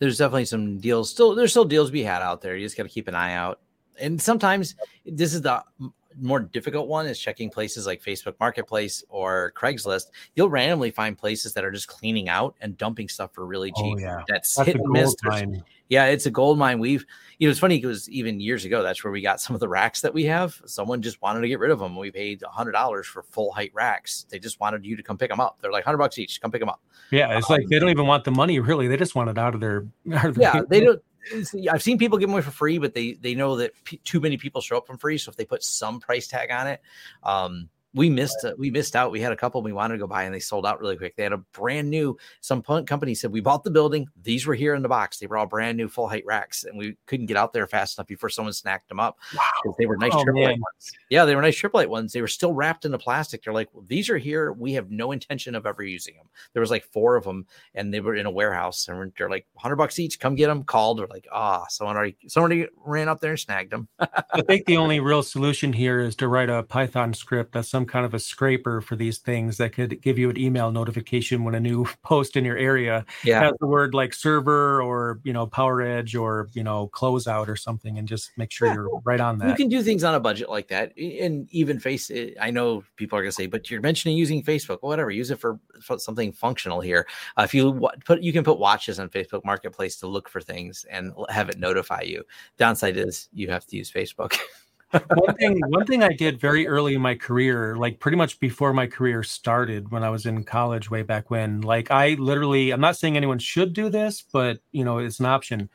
there's definitely some deals. Still, there's still deals to be had out there. You just got to keep an eye out. And sometimes this is the more difficult one is checking places like Facebook Marketplace or Craigslist. You'll randomly find places that are just cleaning out and dumping stuff for really oh, cheap. Oh, yeah. That's, That's hit and miss. Yeah, it's a gold mine. We've, you know, it's funny because even years ago, that's where we got some of the racks that we have. Someone just wanted to get rid of them. We paid a hundred dollars for full height racks. They just wanted you to come pick them up. They're like hundred bucks each. Come pick them up. Yeah, it's um, like they don't even want the money. Really, they just want it out of their. Out of yeah, they don't. I've seen people give them away for free, but they they know that p- too many people show up from free. So if they put some price tag on it, um, we missed uh, we missed out. We had a couple we wanted to go buy and they sold out really quick. They had a brand new. Some company said we bought the building. These were here in the box. They were all brand new full height racks, and we couldn't get out there fast enough before someone snacked them up. Wow. They were nice oh, triple ones. Yeah, they were nice triple light ones. They were still wrapped in the plastic. They're like, well, these are here. We have no intention of ever using them. There was like four of them, and they were in a warehouse, and they're like hundred bucks each. Come get them. Called. They're like, ah, oh, someone already somebody ran up there and snagged them. I think the only real solution here is to write a Python script that's some kind of a scraper for these things that could give you an email notification when a new post in your area yeah. has the word like server or you know PowerEdge or you know closeout or something and just make sure yeah. you're right on that. you can do things on a budget like that and even face it i know people are going to say but you're mentioning using facebook. Well, whatever use it for, for something functional here. Uh, if you put you can put watches on facebook marketplace to look for things and have it notify you. Downside is you have to use facebook one thing one thing I did very early in my career, like pretty much before my career started when I was in college way back when, like I literally I'm not saying anyone should do this, but you know, it's an option.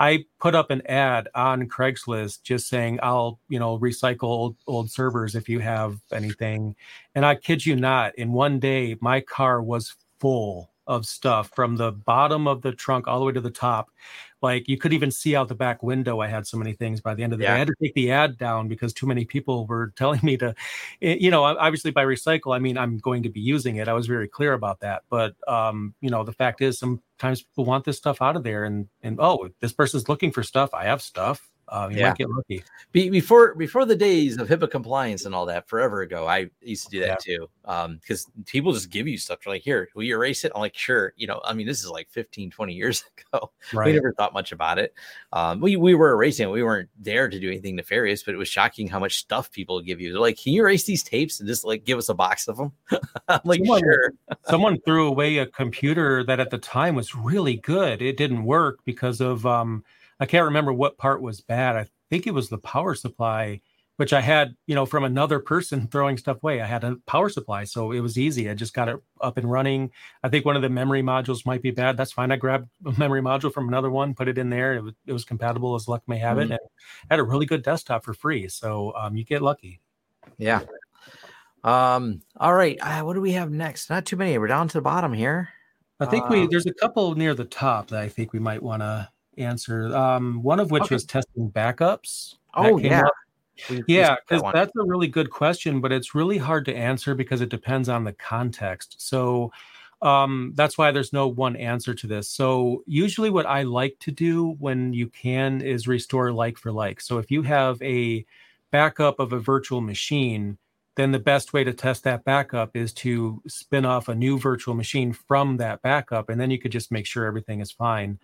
I put up an ad on Craigslist just saying I'll, you know, recycle old, old servers if you have anything. And I kid you not, in one day my car was full of stuff from the bottom of the trunk all the way to the top. Like you could even see out the back window. I had so many things by the end of the yeah. day. I had to take the ad down because too many people were telling me to, eh, you know, obviously by recycle, I mean, I'm going to be using it. I was very clear about that. But, um, you know, the fact is sometimes people want this stuff out of there and, and, oh, this person's looking for stuff. I have stuff uh, you yeah. might get lucky. Be, before before the days of HIPAA compliance and all that, forever ago, I used to do that yeah. too. Um, because people just give you stuff. They're like, here, will you erase it? I'm like, sure. You know, I mean, this is like 15, 20 years ago. Right. We never thought much about it. Um, we we were erasing it. We weren't there to do anything nefarious, but it was shocking how much stuff people give you. They're like, can you erase these tapes and just like give us a box of them? I'm like, someone, sure. someone threw away a computer that at the time was really good. It didn't work because of um I can't remember what part was bad. I think it was the power supply, which I had, you know, from another person throwing stuff away. I had a power supply, so it was easy. I just got it up and running. I think one of the memory modules might be bad. That's fine. I grabbed a memory module from another one, put it in there. It was, it was compatible as luck may have it, mm-hmm. and had a really good desktop for free. So um, you get lucky. Yeah. Um. All right. Uh, what do we have next? Not too many. We're down to the bottom here. I think we uh, there's a couple near the top that I think we might want to answer. Um, one of which okay. was testing backups. Oh yeah. We, yeah, because that that's a really good question, but it's really hard to answer because it depends on the context. So um, that's why there's no one answer to this. So usually, what I like to do when you can is restore like for like. So if you have a backup of a virtual machine, then the best way to test that backup is to spin off a new virtual machine from that backup, and then you could just make sure everything is fine.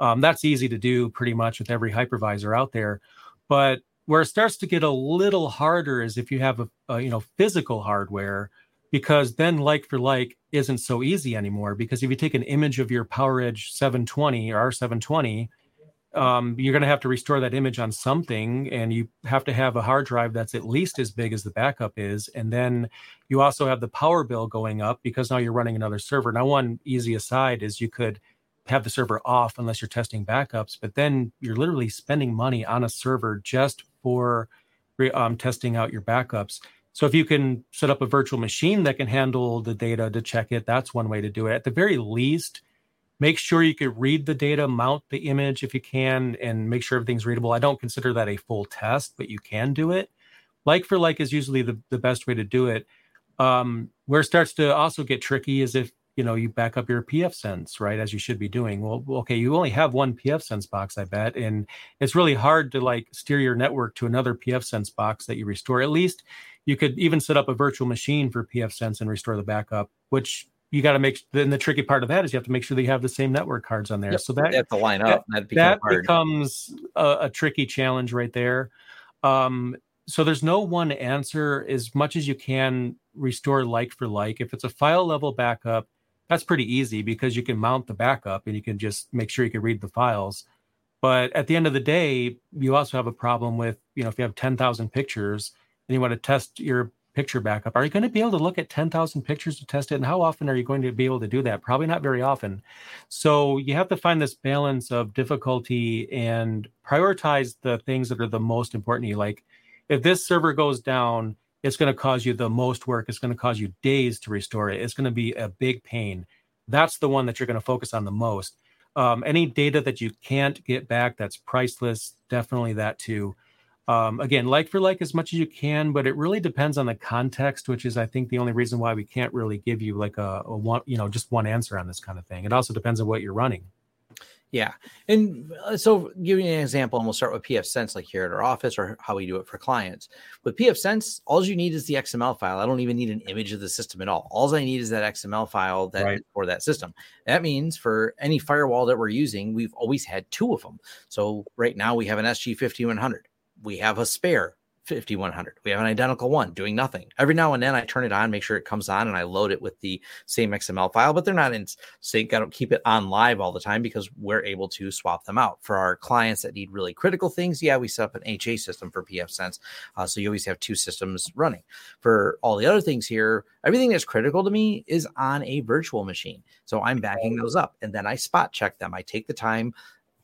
Um, that's easy to do pretty much with every hypervisor out there. But where it starts to get a little harder is if you have a, a you know physical hardware, because then like for like isn't so easy anymore. Because if you take an image of your PowerEdge 720 or R720, um, you're going to have to restore that image on something, and you have to have a hard drive that's at least as big as the backup is. And then you also have the power bill going up because now you're running another server. Now, one easy aside is you could have the server off unless you're testing backups, but then you're literally spending money on a server just for um, testing out your backups. So if you can set up a virtual machine that can handle the data to check it, that's one way to do it. At the very least, make sure you can read the data, mount the image if you can, and make sure everything's readable. I don't consider that a full test, but you can do it. Like for like is usually the, the best way to do it. Um, where it starts to also get tricky is if you know you back up your pfSense right as you should be doing. Well okay you only have one pfSense box i bet and it's really hard to like steer your network to another pfSense box that you restore. At least you could even set up a virtual machine for pfSense and restore the backup which you got to make then the tricky part of that is you have to make sure that you have the same network cards on there. Yep. so that have to line up that, that, that becomes a, a, tricky challenge right there. Um, so there's no one answer as much as you can restore like for like. If it's a file level backup that's pretty easy because you can mount the backup and you can just make sure you can read the files. But at the end of the day, you also have a problem with, you know, if you have 10,000 pictures and you want to test your picture backup, are you going to be able to look at 10,000 pictures to test it? And how often are you going to be able to do that? Probably not very often. So you have to find this balance of difficulty and prioritize the things that are the most important to you. Like if this server goes down, it's going to cause you the most work. It's going to cause you days to restore it. It's going to be a big pain. That's the one that you're going to focus on the most. Um, any data that you can't get back that's priceless, definitely that too. Um, again, like for like as much as you can, but it really depends on the context, which is, I think, the only reason why we can't really give you like a, a one, you know, just one answer on this kind of thing. It also depends on what you're running. Yeah. And uh, so give giving an example, and we'll start with pfSense, like here at our office or how we do it for clients. With pfSense, all you need is the XML file. I don't even need an image of the system at all. All I need is that XML file that right. for that system. That means for any firewall that we're using, we've always had two of them. So right now we have an SG5100. We have a spare 5100. We have an identical one doing nothing. Every now and then I turn it on, make sure it comes on, and I load it with the same XML file, but they're not in sync. I don't keep it on live all the time because we're able to swap them out. For our clients that need really critical things, yeah, we set up an HA system for pfSense. Uh, so you always have two systems running. For all the other things here, everything that's critical to me is on a virtual machine. So I'm backing those up and then I spot check them. I take the time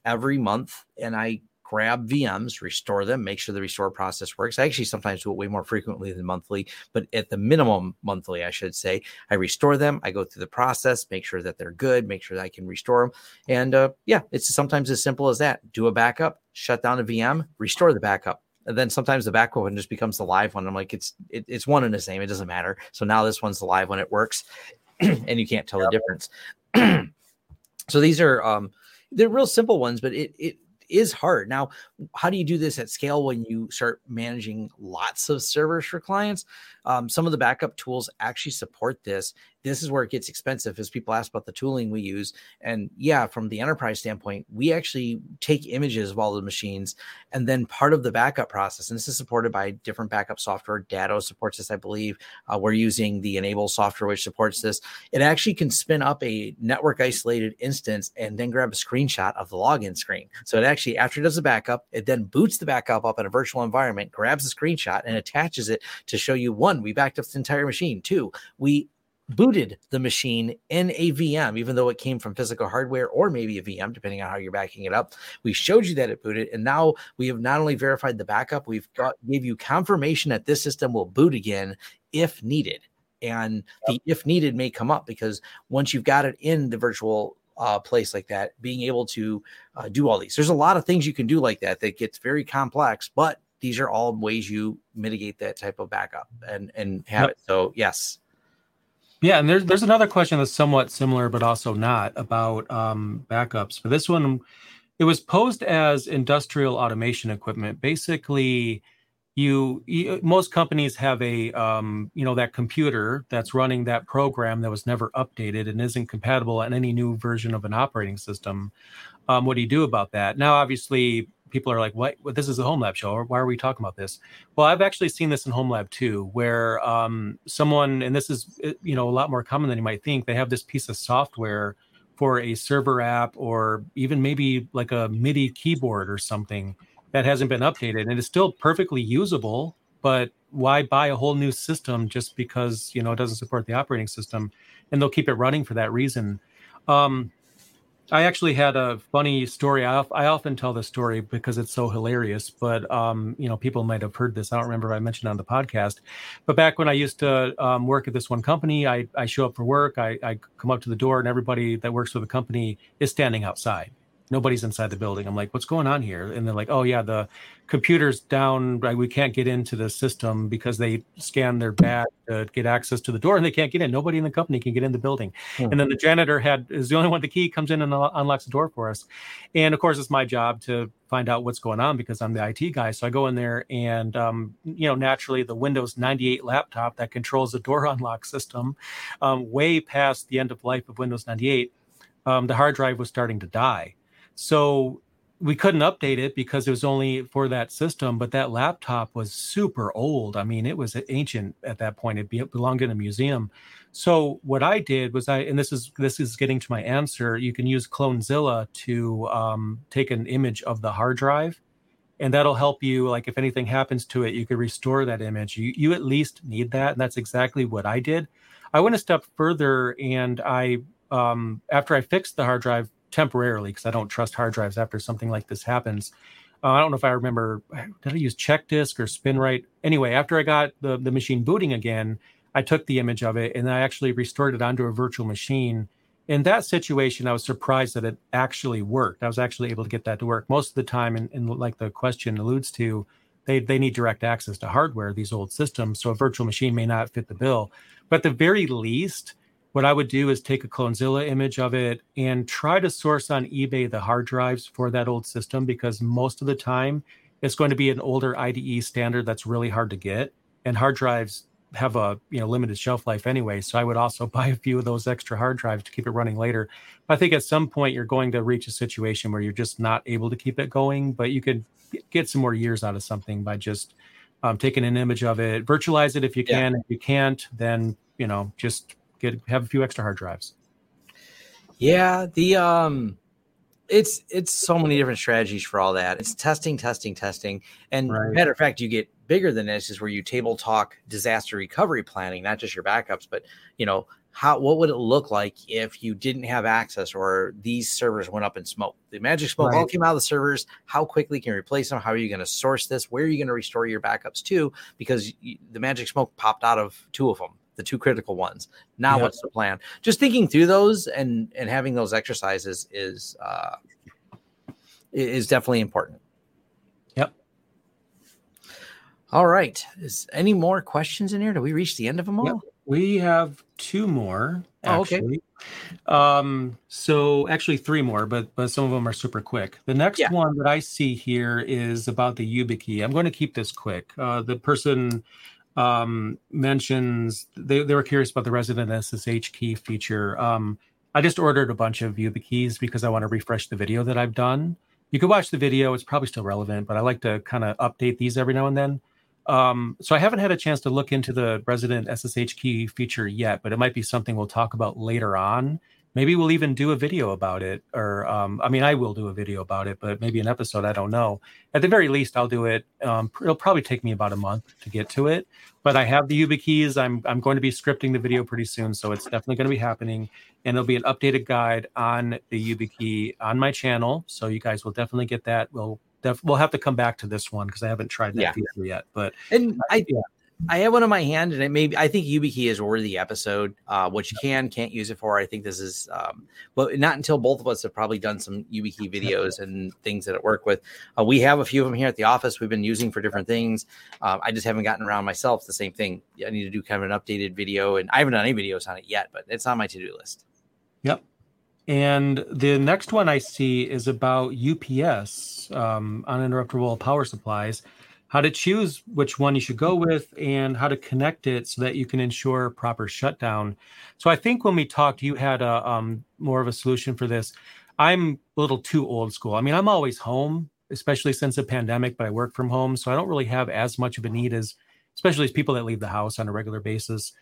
every month and I grab VMs, restore them, make sure the restore process works. I actually sometimes do it way more frequently than monthly, but at the minimum monthly, I should say, I restore them. I go through the process, make sure that they're good, make sure that I can restore them. And uh, yeah, it's sometimes as simple as that. Do a backup, shut down a VM, restore the backup. And then sometimes the backup one just becomes the live one. I'm like, it's it, it's one and the same. It doesn't matter. So now this one's the live one. It works, and you can't tell yep. the difference. so these are um, they're real simple ones, but it it is hard. Now, how do you do this at scale when you start managing lots of servers for clients? Um, some of the backup tools actually support this. This is where it gets expensive as people ask about the tooling we use. And yeah, from the enterprise standpoint, we actually take images of all the machines and then part of the backup process, and this is supported by different backup software. Datto supports this, I believe. Uh, we're using the Enable software, which supports this. It actually can spin up a network isolated instance and then grab a screenshot of the login screen. So it actually, after it does the backup, it then boots the backup up in a virtual environment, grabs a screenshot, and attaches it to show you one we backed up the entire machine. Two, we booted the machine in a VM, even though it came from physical hardware or maybe a VM, depending on how you're backing it up. We showed you that it booted, and now we have not only verified the backup, we've got gave you confirmation that this system will boot again if needed. And the if needed may come up because once you've got it in the virtual uh, place like that, being able to uh, do all these, there's a lot of things you can do like that that gets very complex, but these are all ways you mitigate that type of backup and and have yep. it. So yes. Yeah, and there's there's another question that's somewhat similar, but also not about um, backups. But this one, it was posed as industrial automation equipment. Basically, you, you most companies have a um, you know that computer that's running that program that was never updated and isn't compatible on any new version of an operating system. Um, what do you do about that? Now, obviously, people are like, "What? This is a home lab show, why are we talking about this?" Well, I've actually seen this in home lab too, where um, someone, and this is you know a lot more common than you might think, they have this piece of software for a server app, or even maybe like a MIDI keyboard or something that hasn't been updated, and it's still perfectly usable. But why buy a whole new system just because you know it doesn't support the operating system? And they'll keep it running for that reason. Um, I actually had a funny story. I, I often tell this story because it's so hilarious, but um, you know, people might have heard this. I don't remember if I mentioned on the podcast, but back when I used to um, work at this one company, I, I show up for work. I, I come up to the door, and everybody that works for the company is standing outside nobody's inside the building. I'm like, what's going on here? And they're like, oh yeah, the computer's down. Right, we can't get into the system because they scan their badge to get access to the door, and they can't get in. Nobody in the company can get in the building. Hmm. And then the janitor had is the only one. The key comes in and unlocks the door for us. And of course, it's my job to find out what's going on because I'm the IT guy. So I go in there, and um, you know, naturally, the Windows 98 laptop that controls the door unlock system, um, way past the end of life of Windows 98. Um, the hard drive was starting to die so we couldn't update it because it was only for that system, but that laptop was super old. I mean, it was ancient at that point. It belonged in a museum. So what I did was I, and this is this is getting to my answer. You can use Clonezilla to um, take an image of the hard drive, and that'll help you. Like if anything happens to it, you could restore that image. You you at least need that, and that's exactly what I did. I went a step further, and I um, after I fixed the hard drive temporarily because I don't trust hard drives after something like this happens. Uh, I don't know if I remember did I use check disk or SpinRite. Anyway, after I got the the machine booting again, I took the image of it and I actually restored it onto a virtual machine. In that situation, I was surprised that it actually worked. I was actually able to get that to work. Most of the time, and, and like the question alludes to, they, they need direct access to hardware, these old systems. So a virtual machine may not fit the bill. But at the very least, what I would do is take a Clonezilla image of it and try to source on eBay the hard drives for that old system because most of the time it's going to be an older IDE standard that's really hard to get. And hard drives have a you know limited shelf life anyway. So I would also buy a few of those extra hard drives to keep it running later. But I think at some point you're going to reach a situation where you're just not able to keep it going, but you could get some more years out of something by just um, taking an image of it, virtualize it if you can. Yeah. If you can't, then you know just get have a few extra hard drives. Yeah, the um it's it's so many different strategies for all that. It's testing, testing, testing. And right. matter of fact, you get bigger than this is where you table talk disaster recovery planning, not just your backups, but you know how what would it look like if you didn't have access or these servers went up in smoke the magic smoke right. all came out of the servers how quickly can you replace them how are you going to source this where are you going to restore your backups to because the magic smoke popped out of two of them the two critical ones now yep. what's the plan just thinking through those and and having those exercises is uh is definitely important yep all right is any more questions in here do we reach the end of them all yep. We have two more. Actually. Oh, okay. Um, so actually three more, but but some of them are super quick. The next yeah. one that I see here is about the YubiKey. I'm going to keep this quick. Uh, the person um, mentions they, they were curious about the resident SSH key feature. Um, I just ordered a bunch of YubiKeys because I want to refresh the video that I've done. You could watch the video; it's probably still relevant, but I like to kind of update these every now and then. Um, so I haven't had a chance to look into the resident SSH key feature yet, but it might be something we'll talk about later on. Maybe we'll even do a video about it, or um, I mean, I will do a video about it, but maybe an episode. I don't know. At the very least, I'll do it. Um, it'll probably take me about a month to get to it, but I have the YubiKeys. I'm I'm going to be scripting the video pretty soon, so it's definitely going to be happening, and it'll be an updated guide on the YubiKey on my channel. So you guys will definitely get that. We'll def- we'll have to come back to this one because I haven't tried that yeah. feature yet. But and I yeah. I have one in my hand, and it maybe I think YubiKey is a worthy episode. Uh, what you can can't use it for. I think this is um, well, not until both of us have probably done some YubiKey videos and things that it work with. Uh, we have a few of them here at the office. We've been using for different things. Uh, I just haven't gotten around myself. The same thing. I need to do kind of an updated video, and I haven't done any videos on it yet, but it's on my to do list. Yep. And the next one I see is about UPS, um, uninterruptible power supplies, how to choose which one you should go with, and how to connect it so that you can ensure proper shutdown. So I think when we talked, you had a um, more of a solution for this. I'm a little too old school. I mean, I'm always home, especially since the pandemic, but I work from home, so I don't really have as much of a need as, especially as people that leave the house on a regular basis.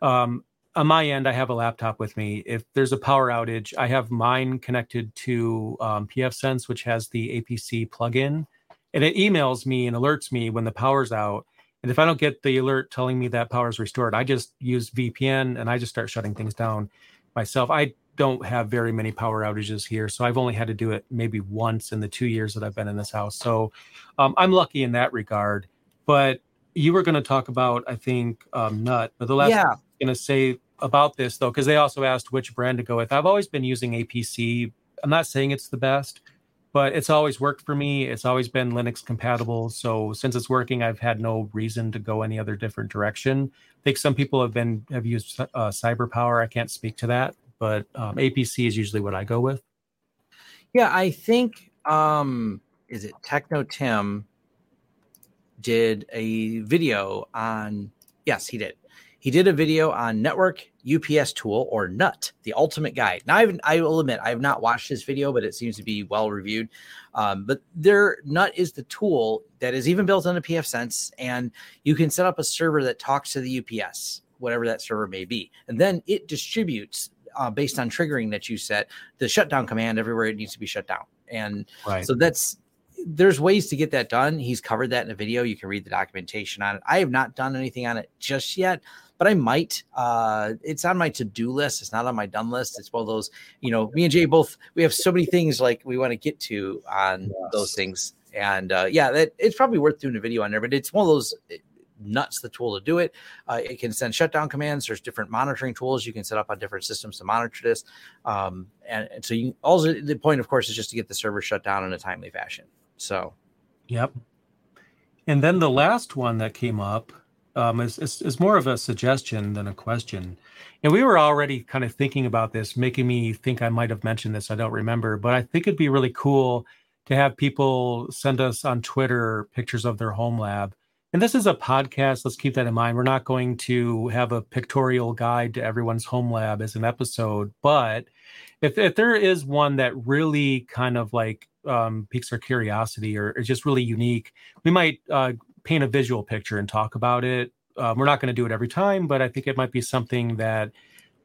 Um, on my end, I have a laptop with me. If there's a power outage, I have mine connected to um, pfSense, which has the APC plugin, and it emails me and alerts me when the power's out. And if I don't get the alert telling me that power is restored, I just use VPN and I just start shutting things down myself. I don't have very many power outages here, so I've only had to do it maybe once in the two years that I've been in this house. So um, I'm lucky in that regard. But you were going to talk about, I think, um, Nut. But the last yeah. I'm going to say about this though, because they also asked which brand to go with. I've always been using APC. I'm not saying it's the best, but it's always worked for me. It's always been Linux compatible. So since it's working, I've had no reason to go any other different direction. I think some people have been have used uh, CyberPower. I can't speak to that, but um, APC is usually what I go with. Yeah, I think um, is it Techno Tim did a video on. Yes, he did he did a video on network UPS tool or NUT, the ultimate guide. Now, I've, I will admit I have not watched this video, but it seems to be well reviewed. Um, but their NUT is the tool that is even built into pfSense, and you can set up a server that talks to the UPS, whatever that server may be, and then it distributes uh, based on triggering that you set the shutdown command everywhere it needs to be shut down. And right. so that's there's ways to get that done. He's covered that in a video. You can read the documentation on it. I have not done anything on it just yet, but I might. Uh, it's on my to do list. It's not on my done list. It's one of those, you know, me and Jay both, we have so many things like we want to get to on yes. those things. And uh, yeah, that it's probably worth doing a video on there, but it's one of those eh, nuts the tool to do it. Uh, it can send shutdown commands. There's different monitoring tools you can set up on different systems to monitor this. Um, and, and, so you also the point, of course, is just to get the server shut down in a timely fashion. So, yep. And then the last one that came up um, is, is, is more of a suggestion than a question. And we were already kind of thinking about this, making me think I might have mentioned this. I don't remember, but I think it'd be really cool to have people send us on Twitter pictures of their home lab. And this is a podcast. Let's keep that in mind. We're not going to have a pictorial guide to everyone's home lab as an episode, but if, if there is one that really kind of like um, piques our curiosity or is just really unique, we might uh, paint a visual picture and talk about it. Uh, we're not going to do it every time, but I think it might be something that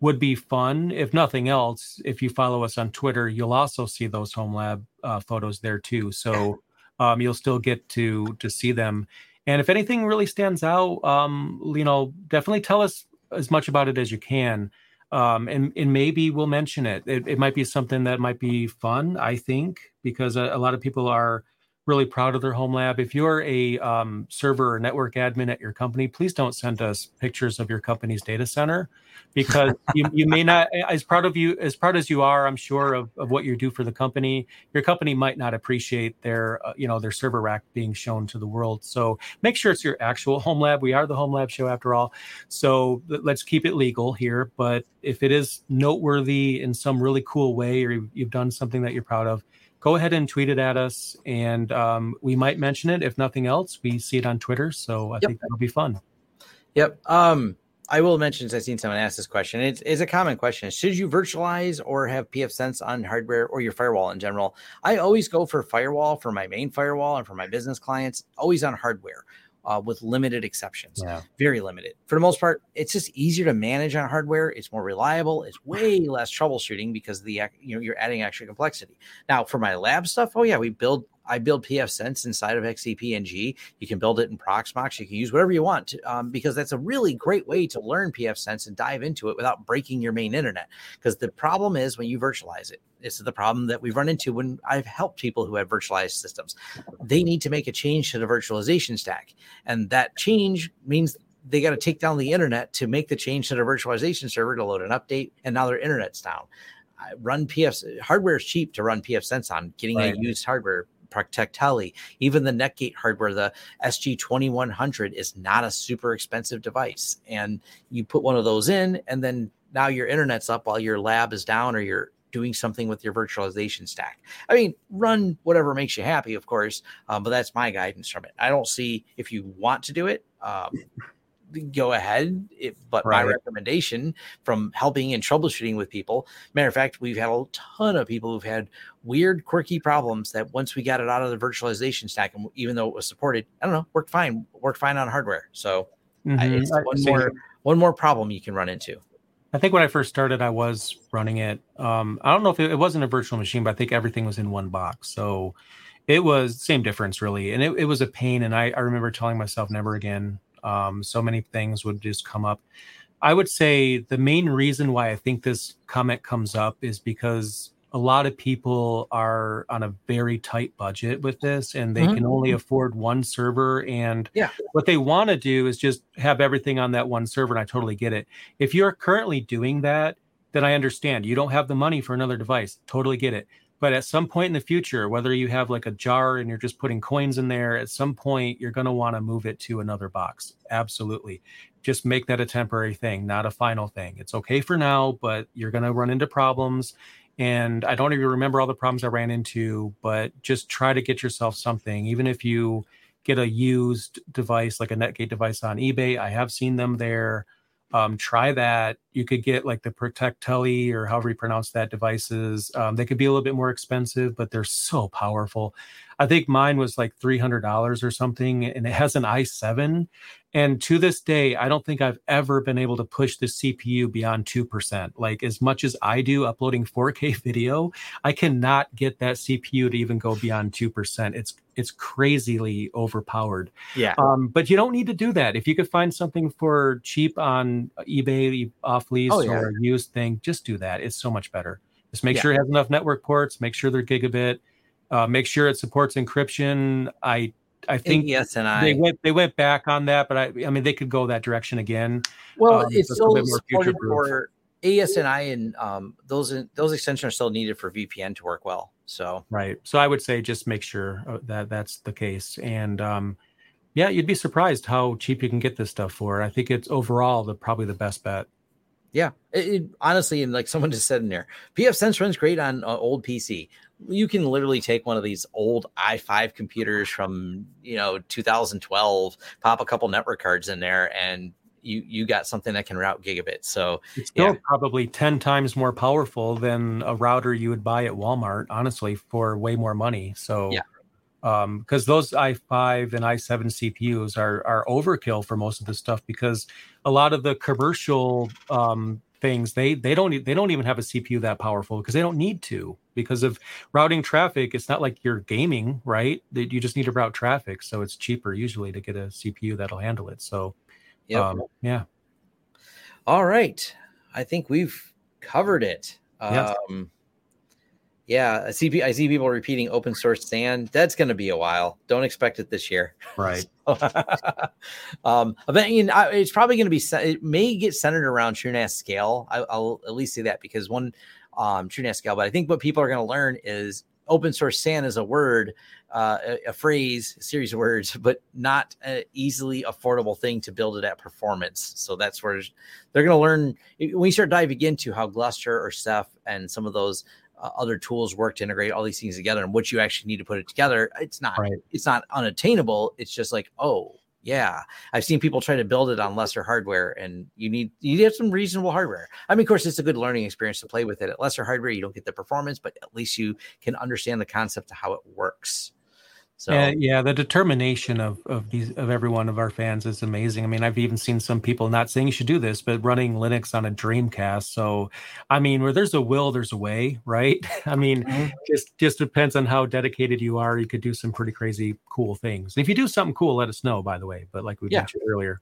would be fun. If nothing else, if you follow us on Twitter, you'll also see those home lab uh, photos there too. So um, you'll still get to to see them. And if anything really stands out, um, you know, definitely tell us as much about it as you can. Um, and, and maybe we'll mention it. it. it. might be something that might be fun, I think, because a, a lot of people are really proud of their home lab. If you're a um, server or network admin at your company, please don't send us pictures of your company's data center because you, you may not, as proud of you, as proud as you are, I'm sure of, of what you do for the company, your company might not appreciate their, uh, you know, their server rack being shown to the world. So make sure it's your actual home lab. We are the home lab show after all. So let's keep it legal here. But if it is noteworthy in some really cool way, or you've done something that you're proud of, go ahead and tweet it at us, and um, we might mention it. If nothing else, we see it on Twitter, so I yep. think that'll be fun. Yep. Um, I will mention, since I've seen someone ask this question. It's, it's a common question. Should you virtualize or have pfSense on hardware or your firewall in general? I always go for firewall for my main firewall and for my business clients, always on hardware uh, with limited exceptions. Yeah. Very limited. For the most part, it's just easier to manage on hardware. It's more reliable. It's way less troubleshooting because the you know you're adding extra complexity. Now, for my lab stuff, oh yeah, we build I build pfSense inside of XCP-ng. You can build it in Proxmox. You can use whatever you want to, um, because that's a really great way to learn pfSense and dive into it without breaking your main internet. Because the problem is when you virtualize it, this is the problem that we've run into when I've helped people who have virtualized systems. They need to make a change to the virtualization stack. And that change means they got to take down the internet to make the change to the virtualization server to load an update. And now their internet's down. I run PF hardware is cheap to run pfSense on. Getting right. a used hardware Protectli, even the Netgate hardware, the SG2100 is not a super expensive device. And you put one of those in, and then now your internet's up while your lab is down or you're doing something with your virtualization stack. I mean, run whatever makes you happy, of course, um, but that's my guidance from it. I don't see if you want to do it. Um, go ahead. It, but right. my recommendation from helping and troubleshooting with people, matter of fact, we've had a ton of people who've had weird, quirky problems that once we got it out of the virtualization stack, and even though it was supported, I don't know, worked fine, worked fine on hardware. So mm-hmm. I, it's one more one more problem you can run into. I think when I first started, I was running it. Um, I don't know if it, it wasn't a virtual machine, but I think everything was in one box. So it was same difference really, and it, it was a pain. And I, I remember telling myself never again um, so many things would just come up. I would say the main reason why I think this comment comes up is because a lot of people are on a very tight budget with this and they mm-hmm. can only afford one server and yeah. what they want to do is just have everything on that one server and I totally get it. If you're currently doing that, then I understand. You don't have the money for another device. Totally get it. But at some point in the future, whether you have like a jar and you're just putting coins in there, at some point you're going to want to move it to another box. Absolutely. Just make that a temporary thing, not a final thing. It's okay for now, but you're going to run into problems. And I don't even remember all the problems I ran into, but just try to get yourself something, even if you get a used device like a Netgate device on eBay. I have seen them there um, try that. You could get like the Protectli or however you pronounce that devices. Um, they could be a little bit more expensive, but they're so powerful. I think mine was like $300 or something, and it has an i7. And to this day, I don't think I've ever been able to push the CPU beyond 2%. Like as much as I do uploading 4K video, I cannot get that CPU to even go beyond 2%. It's it's crazily overpowered. Yeah. Um, but you don't need to do that. If you could find something for cheap on eBay off lease oh, yeah. or a used thing, just do that. It's so much better. Just make yeah. sure it has enough network ports, make sure they're gigabit, uh, make sure it supports encryption. I I think yes, and I they went they went back on that, but I I mean they could go that direction again. Well, um, it's still supported for AES-NI and um, those those extensions are still needed for VPN to work well. So right. So I would say just make sure uh, that that's the case, and um, yeah, you'd be surprised how cheap you can get this stuff for. I think it's overall the probably the best bet. Yeah, it, it, honestly, and like someone just said in there, pfSense runs great on uh, old PC you can literally take one of these old i5 computers from you know 2012 pop a couple network cards in there and you you got something that can route gigabit so it's still yeah. probably 10 times more powerful than a router you would buy at walmart honestly for way more money. So yeah. um because those i5 and i7 cpus are are overkill for most of the stuff because a lot of the commercial um things they they don't they don't even have a cpu that powerful because they don't need to. Because of routing traffic it's not like you're gaming right? That you just need to route traffic. So it's cheaper usually to get a cpu that'll handle it. So yep. um, yeah. All right. I think we've covered it. Yes. um yeah, I see. I see people repeating open source SAN. That's going to be a while. Don't expect it this year. Right. um, you know, it's probably going to be. It may get centered around TrueNAS scale. I, will at least say that because one um, TrueNAS scale. But I think what people are going to learn is open source SAN is a word, uh, a, a, phrase, a series of words, but not an easily affordable thing to build it at performance. So that's where they're going to learn when you start diving into how Gluster or Ceph and some of those uh, other tools work to integrate all these things together and what you actually need to put it together it's not right. it's not unattainable. It's just like oh yeah. I've seen people try to build it on lesser hardware and you need you need some reasonable hardware. I mean of course it's a good learning experience to play with it. At lesser hardware you don't get the performance but at least you can understand the concept of how it works so yeah, yeah, the determination of of these of every one of our fans is amazing. I mean, I've even seen some people not saying you should do this, but running Linux on a Dreamcast. So, I mean, where there's a will, there's a way, right? I mean, mm-hmm. just just depends on how dedicated you are. You could do some pretty crazy, cool things. And if you do something cool, let us know. By the way, but like we yeah. mentioned earlier.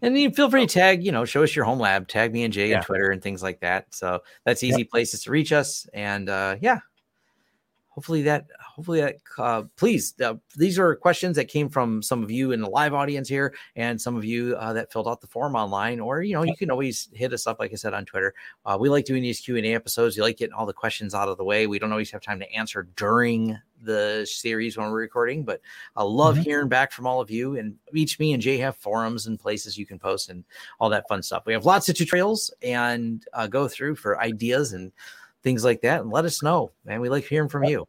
And you feel free to tag, you know, show us your home lab, tag me and Jay yeah. on Twitter and things like that. So that's easy yep. places to reach us. And uh, yeah, hopefully that hopefully that uh, please uh, these are questions that came from some of you in the live audience here and some of you uh, that filled out the form online or you know you can always hit us up like i said on twitter. Uh, we like doing these q&a episodes. You like getting all the questions out of the way. We don't always have time to answer during the series when we're recording but i love mm-hmm. hearing back from all of you and each me and jay have forums and places you can post and all that fun stuff. We have lots of tutorials and uh, go through for ideas and things like that and let us know man we like hearing from you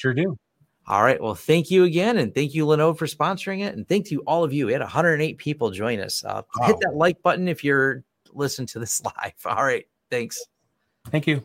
Sure do. All right. Well, thank you again. And thank you, Linode, for sponsoring it. And thank you, all of you. We had 108 people join us. Uh, wow. Hit that like button if you're listening to this live. All right. Thanks. Thank you.